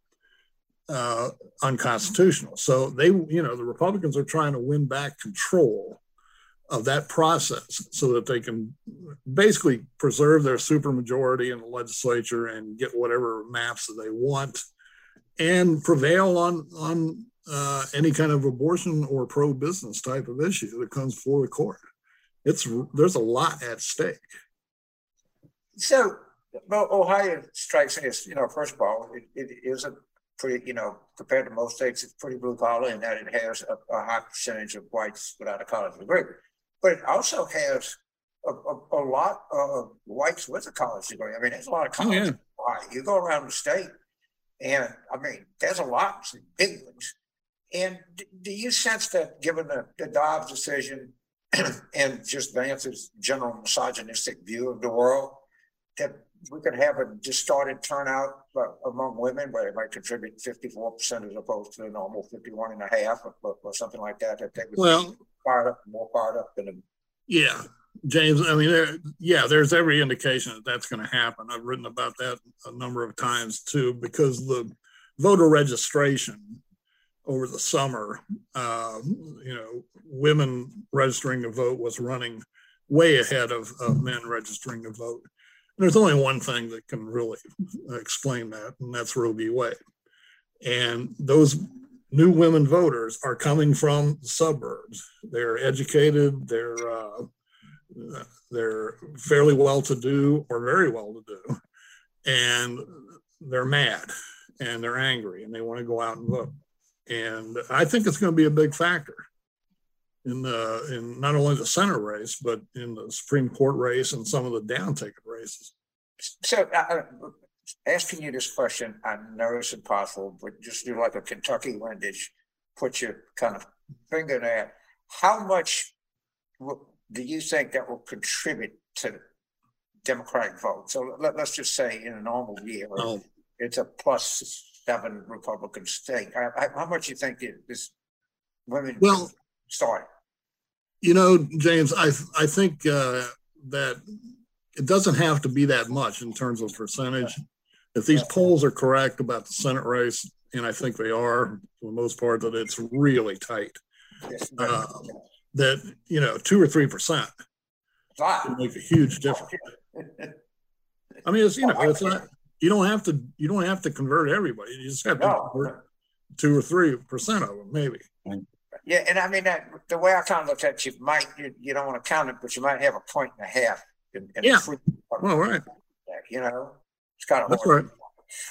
uh, unconstitutional. So they, you know, the Republicans are trying to win back control of that process so that they can basically preserve their supermajority in the legislature and get whatever maps that they want and prevail on on uh, any kind of abortion or pro-business type of issue that comes before the court. It's there's a lot at stake. So, Ohio strikes me as you know, first of all, it, it is a pretty you know compared to most states, it's pretty blue collar in that it has a, a high percentage of whites without a college degree, but it also has a, a, a lot of whites with a college degree. I mean, there's a lot of college. Oh, yeah. You go around the state, and I mean, there's a lot of big ones And do you sense that, given the, the Dobbs decision and just Vance's general misogynistic view of the world, that we could have a distorted turnout among women where they might contribute 54% as opposed to the normal 51 and a half or, or something like that, that they would well, fired up, more fired up than yeah, James. I mean, there, yeah, there's every indication that that's going to happen. I've written about that a number of times too, because the voter registration over the summer, uh, you know, women registering to vote was running way ahead of, of men registering to vote. And there's only one thing that can really explain that, and that's Roe v. Wade. And those new women voters are coming from the suburbs. They're educated. They're uh, they're fairly well to do or very well to do, and they're mad and they're angry and they want to go out and vote. And I think it's going to be a big factor in the in not only the Senate race but in the Supreme Court race and some of the down ticket races. So, uh, asking you this question, I know it's impossible, but just do like a Kentucky windage, put your kind of finger there. How much do you think that will contribute to Democratic vote? So let, us just say in a normal year, oh. it's a plus seven Republican state. how much do you think this women well start? You know, James, I I think uh, that it doesn't have to be that much in terms of percentage. If these polls are correct about the Senate race, and I think they are for the most part, that it's really tight. Uh, that you know, two or three percent would make a huge difference. I mean, it's you know, it's not you don't have to you don't have to convert everybody. You just have to no. convert two or three percent of them, maybe. Yeah, and I mean that the way I kind of look at it, you might you, you don't want to count it, but you might have a point and a half. In, in yeah. Well, right. You know, it's kind of That's hard. right.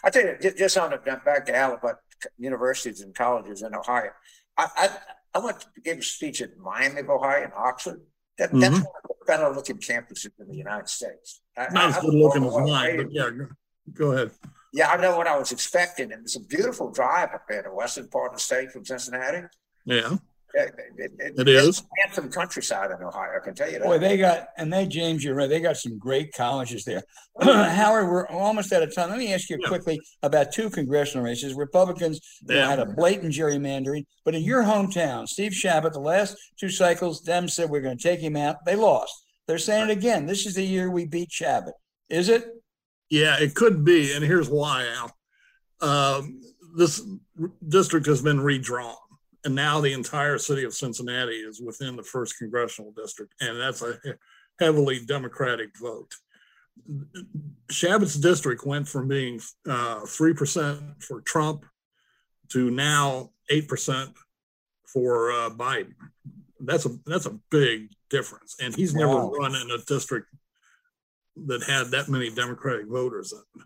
I tell you, just on the back to Al about universities and colleges in Ohio. I, I, I went to give a speech at Miami of Ohio and Oxford. That, mm-hmm. That's one of the better looking campuses in the United States. Not as good looking as mine, but yeah, go ahead. Yeah, I know what I was expecting, and it's a beautiful drive up there, the western part of the state from Cincinnati. Yeah. It, it, it, it is handsome countryside in Ohio. I can tell you that. Boy, they got and they James, you're right. They got some great colleges there. Howard, we're almost out of time. Let me ask you yeah. quickly about two congressional races. Republicans yeah. had a blatant gerrymandering, but in your hometown, Steve Chabot, the last two cycles, them said we're going to take him out. They lost. They're saying it again. This is the year we beat Chabot. Is it? Yeah, it could be, and here's why, Al. Um, this district has been redrawn and now the entire city of Cincinnati is within the first congressional district, and that's a heavily Democratic vote. Chabot's district went from being uh, three uh, percent for Trump to now eight percent for uh, Biden. That's a that's a big difference, and he's never wow. run in a district that had that many Democratic voters in.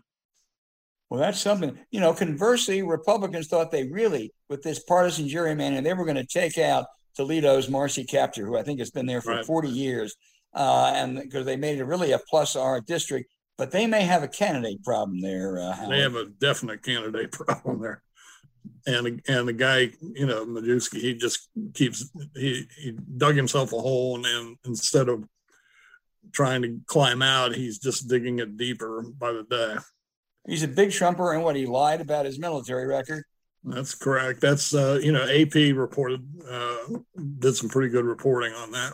Well, that's something. You know, conversely, Republicans thought they really, with this partisan gerrymandering, they were going to take out Toledo's Marcy Kaptur, who I think has been there for right. 40 years, uh, and because they made it really a plus R district. But they may have a candidate problem there. Uh, they have a definite candidate problem there. And and the guy, you know, Majewski, he just keeps he he dug himself a hole, and then instead of trying to climb out, he's just digging it deeper by the day. He's a big trumper, and what he lied about his military record. That's correct. That's uh, you know, AP reported uh, did some pretty good reporting on that.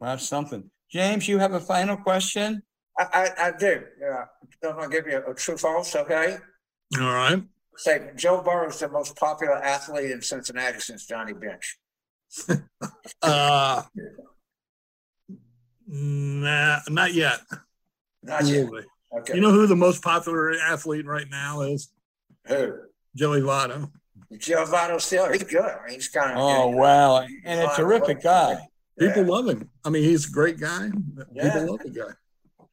Well, that's something. James, you have a final question? I, I, I do. Yeah, I'm gonna give you a, a true false. Okay. All right. Say Joe Burrow is the most popular athlete in Cincinnati since Johnny Bench. uh, nah, not yet. Not yet. Okay. You know who the most popular athlete right now is? Who? Joey Votto. Joe Votto still he's good. He's kind of oh wow, and a terrific guy. People love him. I mean, he's a great guy. Yeah. People love the guy.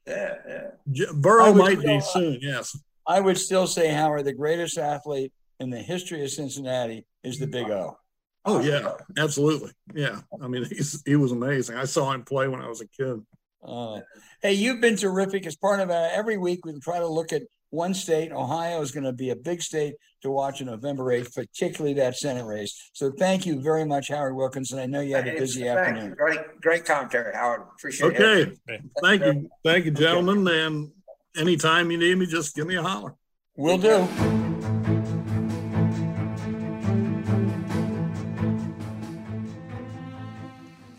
Yeah, yeah. Burrow might still, be soon. Yes. I would still say Howard, the greatest athlete in the history of Cincinnati, is the Big O. Oh yeah, absolutely. Yeah, I mean, he's he was amazing. I saw him play when I was a kid. Uh, hey, you've been terrific. As part of uh, every week, we try to look at one state. Ohio is going to be a big state to watch in November 8th, particularly that Senate race. So thank you very much, Howard Wilkinson. I know you had a busy thank you. afternoon. Great, great commentary, Howard. Appreciate it. Okay, thank you, thank you, gentlemen, and anytime you need me, just give me a holler. Will do.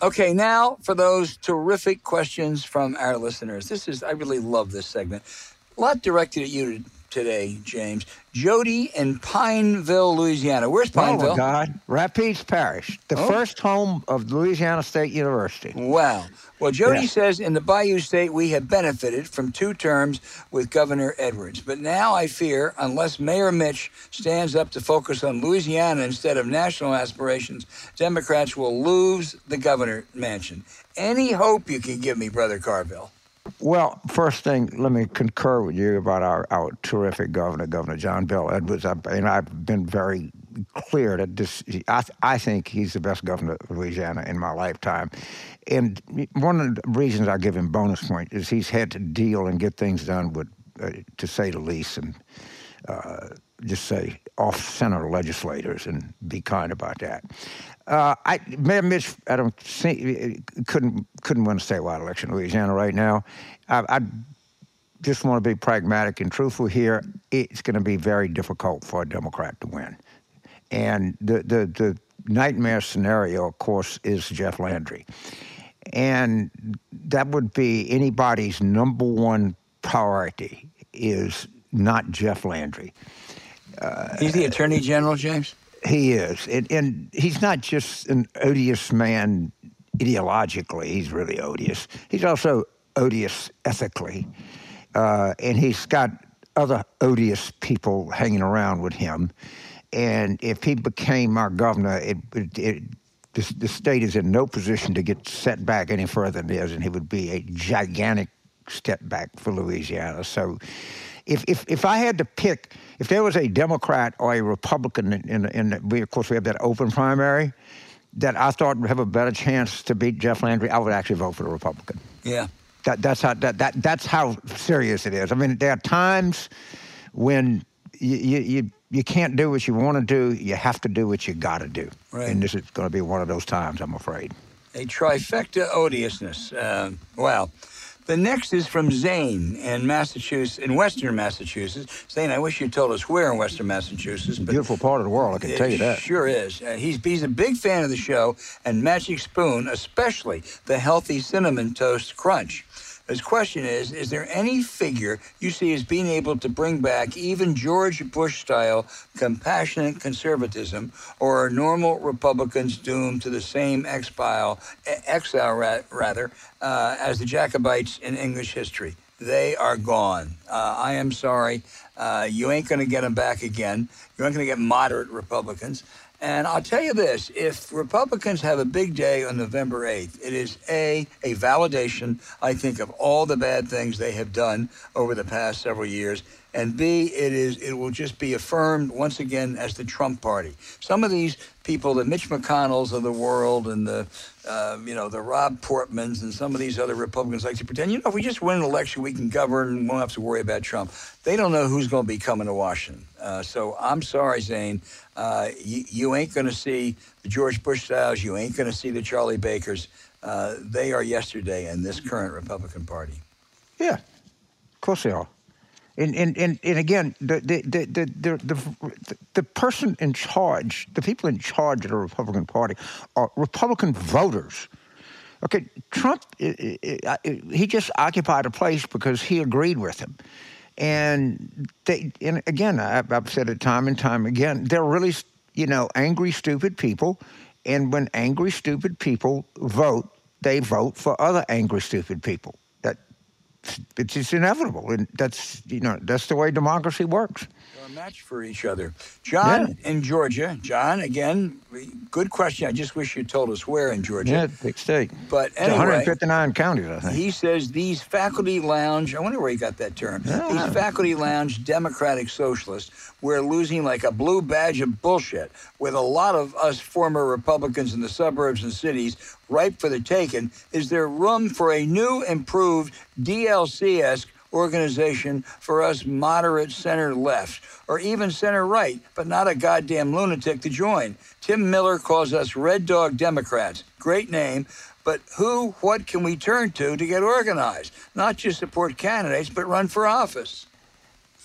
Okay, now for those terrific questions from our listeners. This is, I really love this segment. A lot directed at you today, James. Jody in Pineville, Louisiana. Where's Oh Pineville? my God, Rapides Parish, the Oh. first home of Louisiana State University. Wow. Well, Jody Yeah. says in the Bayou State, we have benefited from two terms with Governor Edwards. But now I fear, unless Mayor Mitch stands up to focus on Louisiana instead of national aspirations, Democrats will lose the governor mansion. Any hope you can give me, Brother Carville? Well, first thing, let me concur with you about our, our terrific governor, Governor John Bell Edwards. I, and I've been very clear that this, I, I think he's the best governor of Louisiana in my lifetime. And one of the reasons I give him bonus point is he's had to deal and get things done with, uh, to say the least, and uh, just say off-center legislators and be kind about that. Uh, I Mayor Mitch, I don't think couldn't couldn't win a statewide election in Louisiana right now. I, I just want to be pragmatic and truthful here. It's going to be very difficult for a Democrat to win, and the the the nightmare scenario, of course, is Jeff Landry, and that would be anybody's number one priority is not Jeff Landry. He's the Attorney General, James? He is, and, and he's not just an odious man ideologically. He's really odious. He's also odious ethically, uh, and he's got other odious people hanging around with him. And if he became our governor, it, it, it the, the state is in no position to get set back any further than it is, and he would be a gigantic step back for Louisiana. So, if if if I had to pick, if there was a Democrat or a Republican in in, in we of course we have that open primary, that I thought would have a better chance to beat Jeff Landry, I would actually vote for the Republican. Yeah. That that's how that, that that's how serious it is. I mean, there are times when you you you, you can't do what you want to do. You have to do what you got to do. Right. And this is going to be one of those times, I'm afraid. a trifecta odiousness. Uh, wow. The next is from Zane in Massachusetts, in Western Massachusetts. Zane, I wish you told us where in Western Massachusetts. But Beautiful part of the world, I can tell you that. Sure is. Uh, he's he's a big fan of the show and Magic Spoon, especially the healthy cinnamon toast crunch. His question is Is there any figure you see as being able to bring back even George Bush style compassionate conservatism, or are normal Republicans doomed to the same exile, exile ra- rather, uh, as the Jacobites in English history? They are gone. Uh, I am sorry. Uh, you ain't going to get them back again. You ain't going to get moderate Republicans. And I'll tell you this if Republicans have a big day on November 8th, it is A, a validation, I think, of all the bad things they have done over the past several years. And B, it is it will just be affirmed once again as the Trump party. Some of these people, the Mitch McConnells of the world and the uh, you know, the Rob Portmans and some of these other Republicans like to pretend, you know, if we just win an election, we can govern and won't have to worry about Trump. They don't know who's going to be coming to Washington. Uh, so I'm sorry, Zane. Uh, you, you ain't going to see the George Bush styles. You ain't going to see the Charlie Bakers. Uh, they are yesterday in this current Republican Party. Yeah, of course they are. And and and, and again, the the, the the the the person in charge, the people in charge of the Republican Party, are Republican voters. Okay, Trump, he just occupied a place because he agreed with him. And they, and again, I've said it time and time again. They're really, you know, angry, stupid people. And when angry, stupid people vote, they vote for other angry, stupid people. It's just inevitable, and that's you know that's the way democracy works. They're a match for each other. John Yeah. in Georgia. John, again, good question. I just wish you told us where in Georgia. Yeah, big state. But anyway, 159 counties, I think. He says these faculty lounge, I wonder where he got that term. Yeah. These faculty lounge democratic socialists, we're losing like a blue badge of bullshit with a lot of us former Republicans in the suburbs and cities ripe for the taking. Is there room for a new, improved DLC esque organization for us moderate center left or even center right, but not a goddamn lunatic to join. Tim Miller calls us Red Dog Democrats. Great name, but who, what can we turn to to get organized? Not just support candidates, but run for office.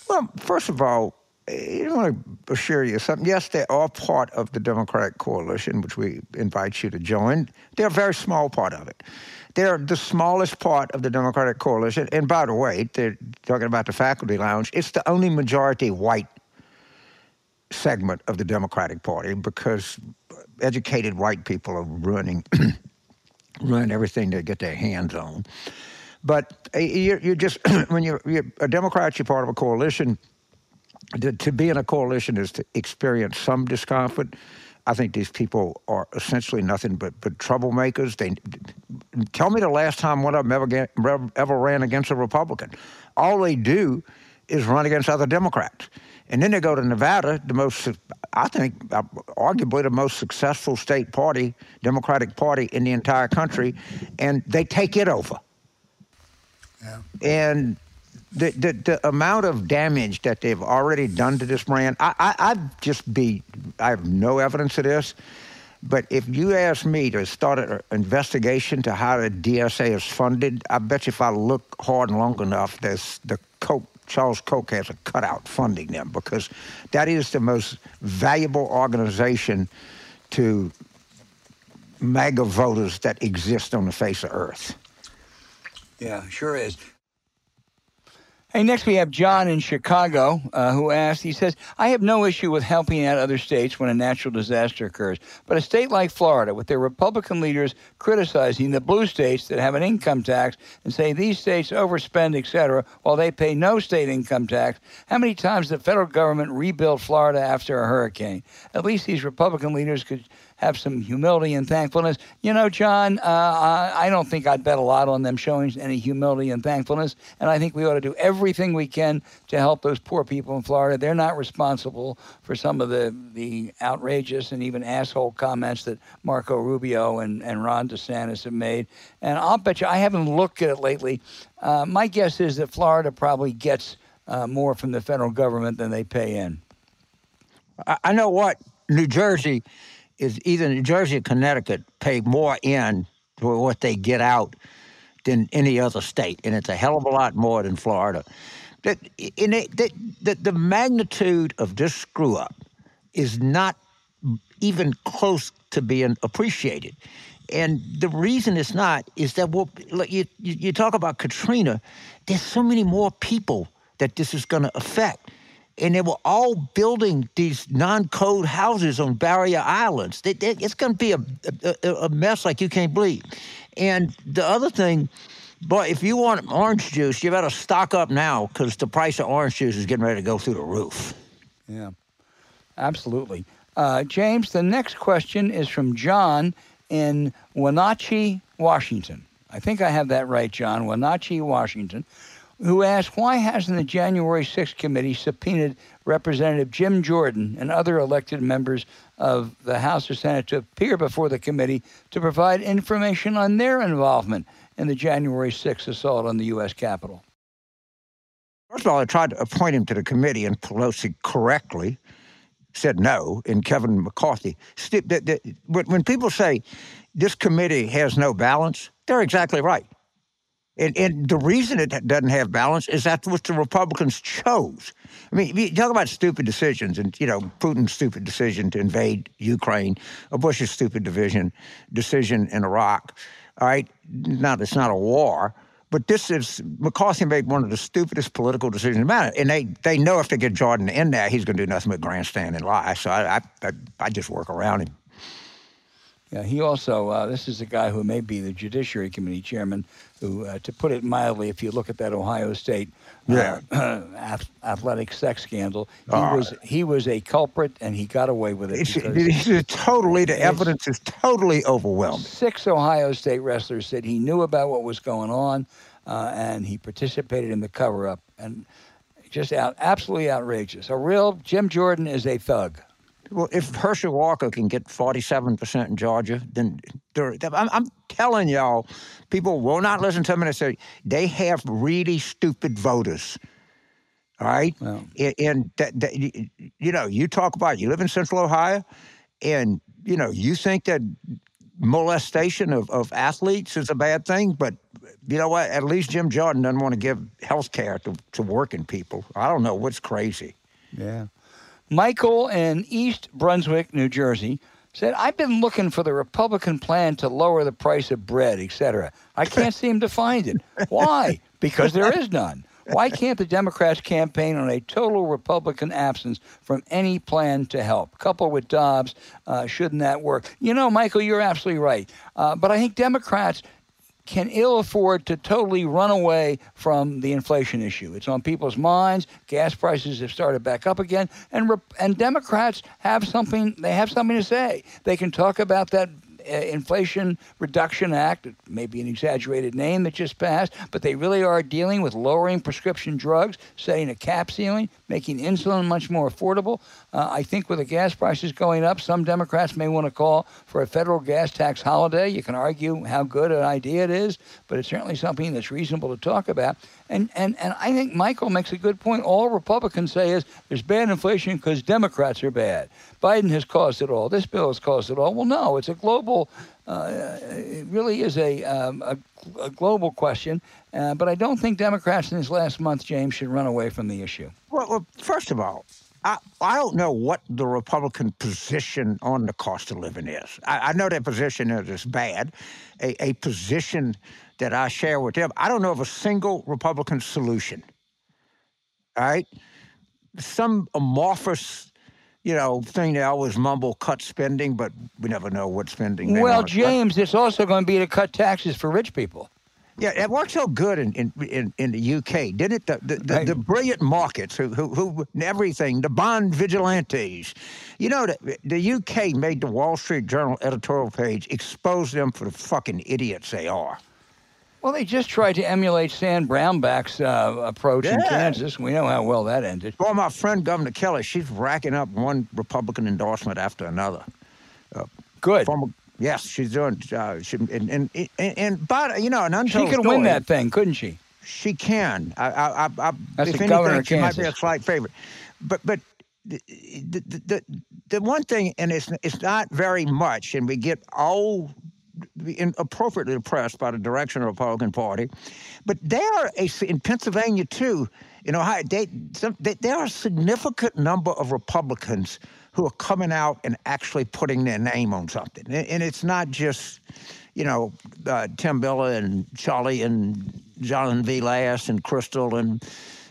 Well, first of all, I want to assure you something. Yes, they are part of the Democratic coalition, which we invite you to join. They're a very small part of it. They're the smallest part of the Democratic coalition. And by the way, they're talking about the faculty lounge. It's the only majority white segment of the Democratic Party because educated white people are running run everything they get their hands on. But uh, you're, you're just when you're, you're a Democrat, you're part of a coalition. To, to be in a coalition is to experience some discomfort. I think these people are essentially nothing but, but troublemakers. They tell me the last time one of them ever, ever ran against a Republican. All they do is run against other Democrats. And then they go to Nevada, the most, I think, uh, arguably the most successful state party, Democratic Party in the entire country, and they take it over. Yeah. And the, the, the amount of damage that they've already done to this brand, I, I, I'd just be, I have no evidence of this, but if you ask me to start an investigation to how the DSA is funded, I bet you if I look hard and long enough, there's the Koch, Charles Koch has a cutout funding them because that is the most valuable organization to MAGA voters that exist on the face of Earth. Yeah, sure is. Hey, next we have John in Chicago uh, who asked, he says, I have no issue with helping out other states when a natural disaster occurs, but a state like Florida, with their Republican leaders criticizing the blue states that have an income tax and say these states overspend, etc., while they pay no state income tax, how many times the federal government rebuilt Florida after a hurricane? At least these Republican leaders could have some humility and thankfulness. You know, John, uh, I don't think I'd bet a lot on them showing any humility and thankfulness. And I think we ought to do everything we can to help those poor people in Florida. They're not responsible for some of the, the outrageous and even asshole comments that Marco Rubio and, and Ron DeSantis have made. And I'll bet you, I haven't looked at it lately. Uh, my guess is that Florida probably gets uh, more from the federal government than they pay in. I know what New Jersey is either New Jersey or Connecticut pay more in for what they get out than any other state, and it's a hell of a lot more than Florida. That in it, that, that the magnitude of this screw up is not even close to being appreciated. And the reason it's not is that well, you, you talk about Katrina, there's so many more people that this is going to affect and they were all building these non-code houses on barrier islands. They, they, it's going to be a, a, a, mess like you can't believe. And the other thing, boy, if you want orange juice, you better stock up now because the price of orange juice is getting ready to go through the roof. Yeah, absolutely. Uh, James, the next question is from John in Wenatchee, Washington. I think I have that right, John. Wenatchee, Washington who asked why hasn't the January 6th committee subpoenaed Representative Jim Jordan and other elected members of the House or Senate to appear before the committee to provide information on their involvement in the January 6th assault on the U.S. Capitol? First of all, I tried to appoint him to the committee, and Pelosi correctly said no, and Kevin McCarthy. When people say this committee has no balance, they're exactly right. And, and, the reason it doesn't have balance is that's what the Republicans chose. I mean, you talk about stupid decisions, and you know Putin's stupid decision to invade Ukraine, or Bush's stupid division decision in Iraq. All right, not it's not a war, but this is McCarthy made one of the stupidest political decisions about it, and they they know if they get Jordan in there, he's going to do nothing but grandstand and lie. So I I, I just work around him. Yeah, he also, uh, this is a guy who may be the Judiciary Committee chairman, who, uh, to put it mildly, if you look at that Ohio State uh, yeah. athletic sex scandal, he was he was a culprit and he got away with it. It's, it's totally, the evidence is totally overwhelming. Six Ohio State wrestlers said he knew about what was going on uh, and he participated in the cover up. And just out, absolutely outrageous. A real Jim Jordan is a thug. Well, if Herschel Walker can get 47% in Georgia, then I'm, I'm, telling y'all, people will not listen to me and say they have really stupid voters. All right. Well, and, that, that, you know, you talk about you live in Central Ohio, and you know you think that molestation of, of athletes is a bad thing, but you know what? At least Jim Jordan doesn't want to give health care to, to working people. I don't know what's crazy. Yeah. Michael in East Brunswick, New Jersey, said, I've been looking for the Republican plan to lower the price of bread, etc. I can't seem to find it. Why? Because there is none. Why can't the Democrats campaign on a total Republican absence from any plan to help? Coupled with Dobbs, uh, shouldn't that work? You know, Michael, you're absolutely right. Uh, but I think Democrats can ill afford to totally run away from the inflation issue. It's on people's minds. Gas prices have started back up again, and and Democrats have something. They have something to say. They can talk about that Inflation Reduction Act, it may be an exaggerated name that just passed, but they really are dealing with lowering prescription drugs, setting a cap ceiling, making insulin much more affordable. Uh, I think with the gas prices going up, some Democrats may want to call for a federal gas tax holiday. You can argue how good an idea it is, but it's certainly something that's reasonable to talk about. And, and, and I think Michael makes a good point. All Republicans say is there's bad inflation because Democrats are bad. Biden has caused it all. This bill has caused it all. Well, no, it's a global, uh, it really is a, um, a, a, global question. Uh, but I don't think Democrats in this last month, James, should run away from the issue. Well, well first of all, I, I don't know what the Republican position on the cost of living is. I, I know their position is bad, a, a position that I share with them. I don't know of a single Republican solution. All right? Some amorphous, you know, thing they always mumble cut spending, but we never know what spending. Well, James, it's also going to be to cut taxes for rich people. Yeah, it worked so good in, in, in, in the UK, didn't it? The, the, the, right. the brilliant markets who, who, who, everything, the bond vigilantes. You know, the, the UK made the Wall Street Journal editorial page expose them for the fucking idiots they are. Well, they just tried to emulate Sam Brownback's uh, approach yeah. in Kansas. We know how well that ended. Well, my friend Governor Kelly, she's racking up one Republican endorsement after another. Uh, Good. Former, yes, she's doing. Uh, she, and, and, and, and, but you know, an untold She could story, win that thing, couldn't she? She can. I, I, I, That's if the anything, governor she Kansas. might be a slight favorite. But but the, the, the, the one thing, and it's it's not very much, and we get all appropriately oppressed by the direction of the Republican Party. But there are a, in Pennsylvania too, in Ohio, they, they, there are a significant number of Republicans who are coming out and actually putting their name on something, and, it's not just you know uh, Tim Miller and Charlie and John V. Last and Crystal and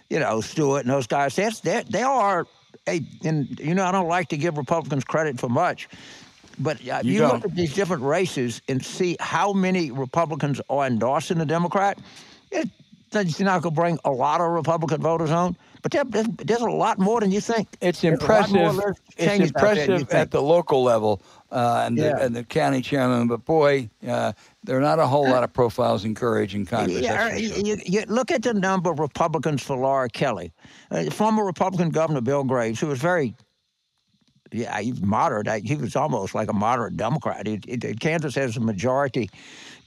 you know Stewart and those guys. That's they are a, and you know I don't like to give Republicans credit for much but uh, you, you look at these different races and see how many Republicans are endorsing the Democrat. It's not going to bring a lot of Republican voters on, but there's, there's, a lot more than you think. It's there's impressive. It's impressive at the local level uh, and, yeah. the, and, the, county chairman, but boy, uh, there are not a whole lot of profiles in courage in Congress. Yeah, you, you, look at the number of Republicans for Laura Kelly, uh, former Republican Governor Bill Graves, who was very yeah, he's moderate. He was almost like a moderate Democrat. It, it, Kansas has a majority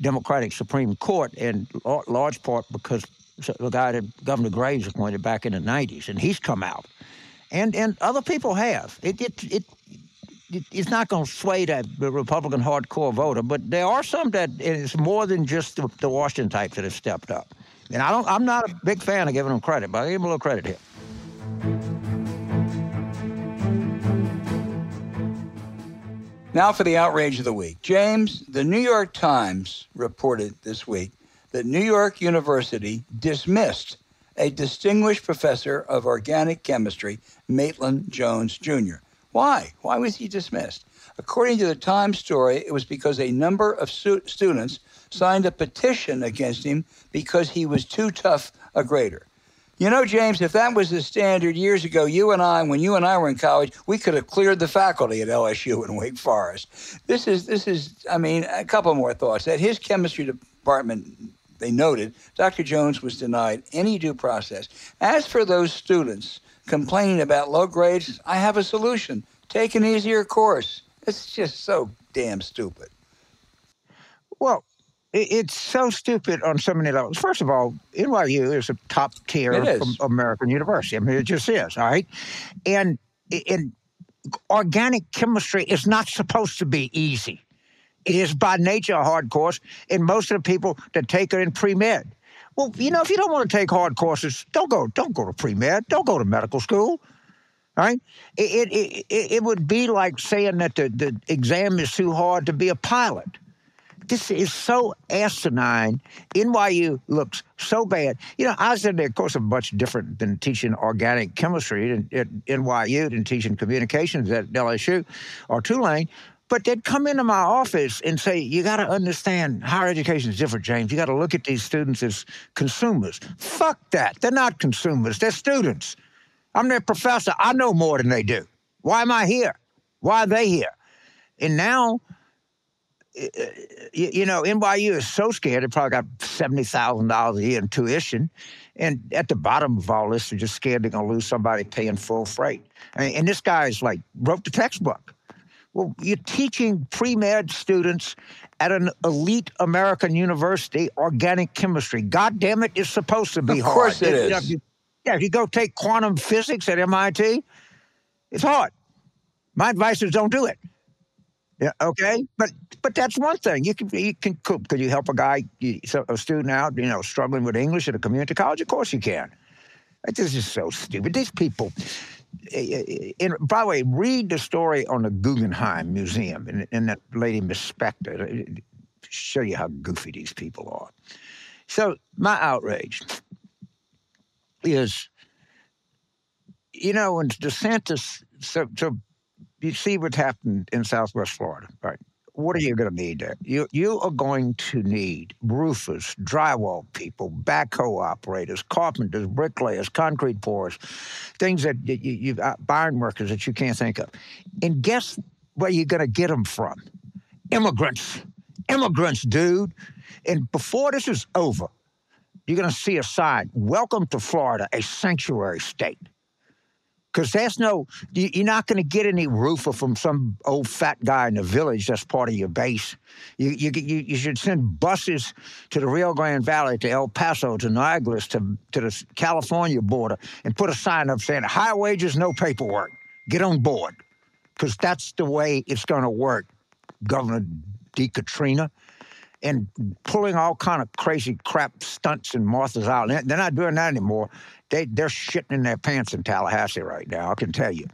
Democratic Supreme Court, in large part because the guy that Governor Graves appointed back in the '90s, and he's come out, and and other people have. It it it. it's not going to sway the Republican hardcore voter, but there are some that it's more than just the, the Washington types that have stepped up. And I don't, I'm not a big fan of giving them credit, but I give them a little credit here. Now for the outrage of the week. James, the New York Times reported this week that New York University dismissed a distinguished professor of organic chemistry, Maitland Jones Jr. Why? Why was he dismissed? According to the Times story, it was because a number of students signed a petition against him because he was too tough a grader. You know, James, if that was the standard years ago, you and I, when you and I were in college, we could have cleared the faculty at LSU and Wake Forest. This is, this is, I mean, a couple more thoughts. At his chemistry department, they noted Dr. Jones was denied any due process. As for those students complaining about low grades, I have a solution Take an easier course. It's just so damn stupid. Well, it's so stupid on so many levels. First of all, NYU is a top tier is. American university. I mean, it just is. All right, and and organic chemistry is not supposed to be easy. It is by nature a hard course, and most of the people that take it in pre med. Well, you know, if you don't want to take hard courses, don't go. Don't go to pre med. Don't go to medical school. All right, it, it, it, it would be like saying that the, the exam is too hard to be a pilot this is so asinine. NYU looks so bad. You know, I was in there, of course, a much different than teaching organic chemistry at, at NYU than teaching communications at LSU or Tulane. But they'd come into my office and say, You got to understand, higher education is different, James. You got to look at these students as consumers. Fuck that. They're not consumers, they're students. I'm their professor. I know more than they do. Why am I here? Why are they here? And now, Eh, eh, you, you know, NYU is so scared. They probably got seventy thousand dollars a year in tuition, and at the bottom of all this, they're just scared they're going to lose somebody paying full freight. And, and this guy's like wrote the textbook. Well, you're teaching pre med students at an elite American university organic chemistry. God damn it, it's supposed to be Of hard. course it know, is. you- yeah, if you go take quantum physics at MIT, it's hard. My advice is don't do it. Yeah, okay, but but that's one thing. You can you can could, you help a guy, a student out, you know, struggling with English at a community college? Of course you can. This is so stupid. These people. eh, eh, And by the way, read the story on the Guggenheim Museum and, and that lady Miss Spector. eh, Show you how goofy these people are. So my outrage is, you know, when DeSantis. So so you see what happened in Southwest Florida, right? What are you going to need there? You you are going to need roofers, drywall people, backhoe operators, carpenters, bricklayers, concrete pourers, things that you, you, uh, barn workers that you can't think of. And guess where you're going to get them from? Immigrants, immigrants, dude. And before this is over, you're going to see a sign: "Welcome to Florida, a sanctuary state." Because there's no, you- you're not going to get any roofer from some old fat guy in the village that's part of your base. You, you, you, should send buses to the Rio Grande Valley, to El Paso, to Nogales, to, to the California border, and put a sign up saying, high wages, no paperwork. Get on board. Because that's the way it's going to work, Governor D. Katrina. And pulling all kind of crazy crap stunts in Martha's Island. They're not doing that anymore. They they're shitting in their pants in Tallahassee right now. I can tell you.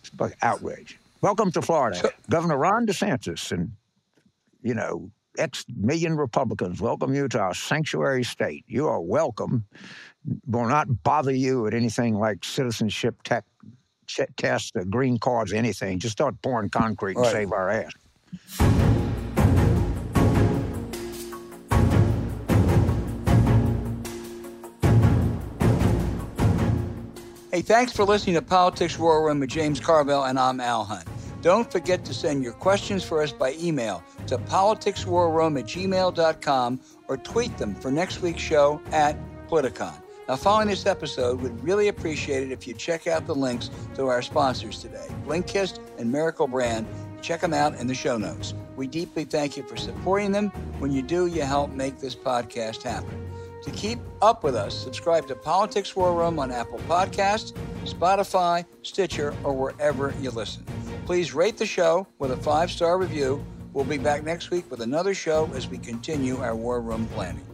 It's like outrage. Welcome to Florida, Governor Ron DeSantis, and you know ex million Republicans welcome you to our sanctuary state. You are welcome. Will not bother you with anything like citizenship tech, tests, green cards, or anything. Just start pouring concrete and Right. save our ass. Hey, thanks for listening to Politics War Room with James Carville, and I'm Al Hunt. Don't forget to send your questions for us by email to politicswarroom at gmail.com or tweet them for next week's show at Politicon. Now, following this episode, we'd really appreciate it if you check out the links to our sponsors today, Blinkist and Miracle Brand. Check them out in the show notes. We deeply thank you for supporting them. When you do, you help make this podcast happen. To keep up with us, subscribe to Politics War Room on Apple Podcasts, Spotify, Stitcher, or wherever you listen. Please rate the show with a five star review. We'll be back next week with another show as we continue our War Room planning.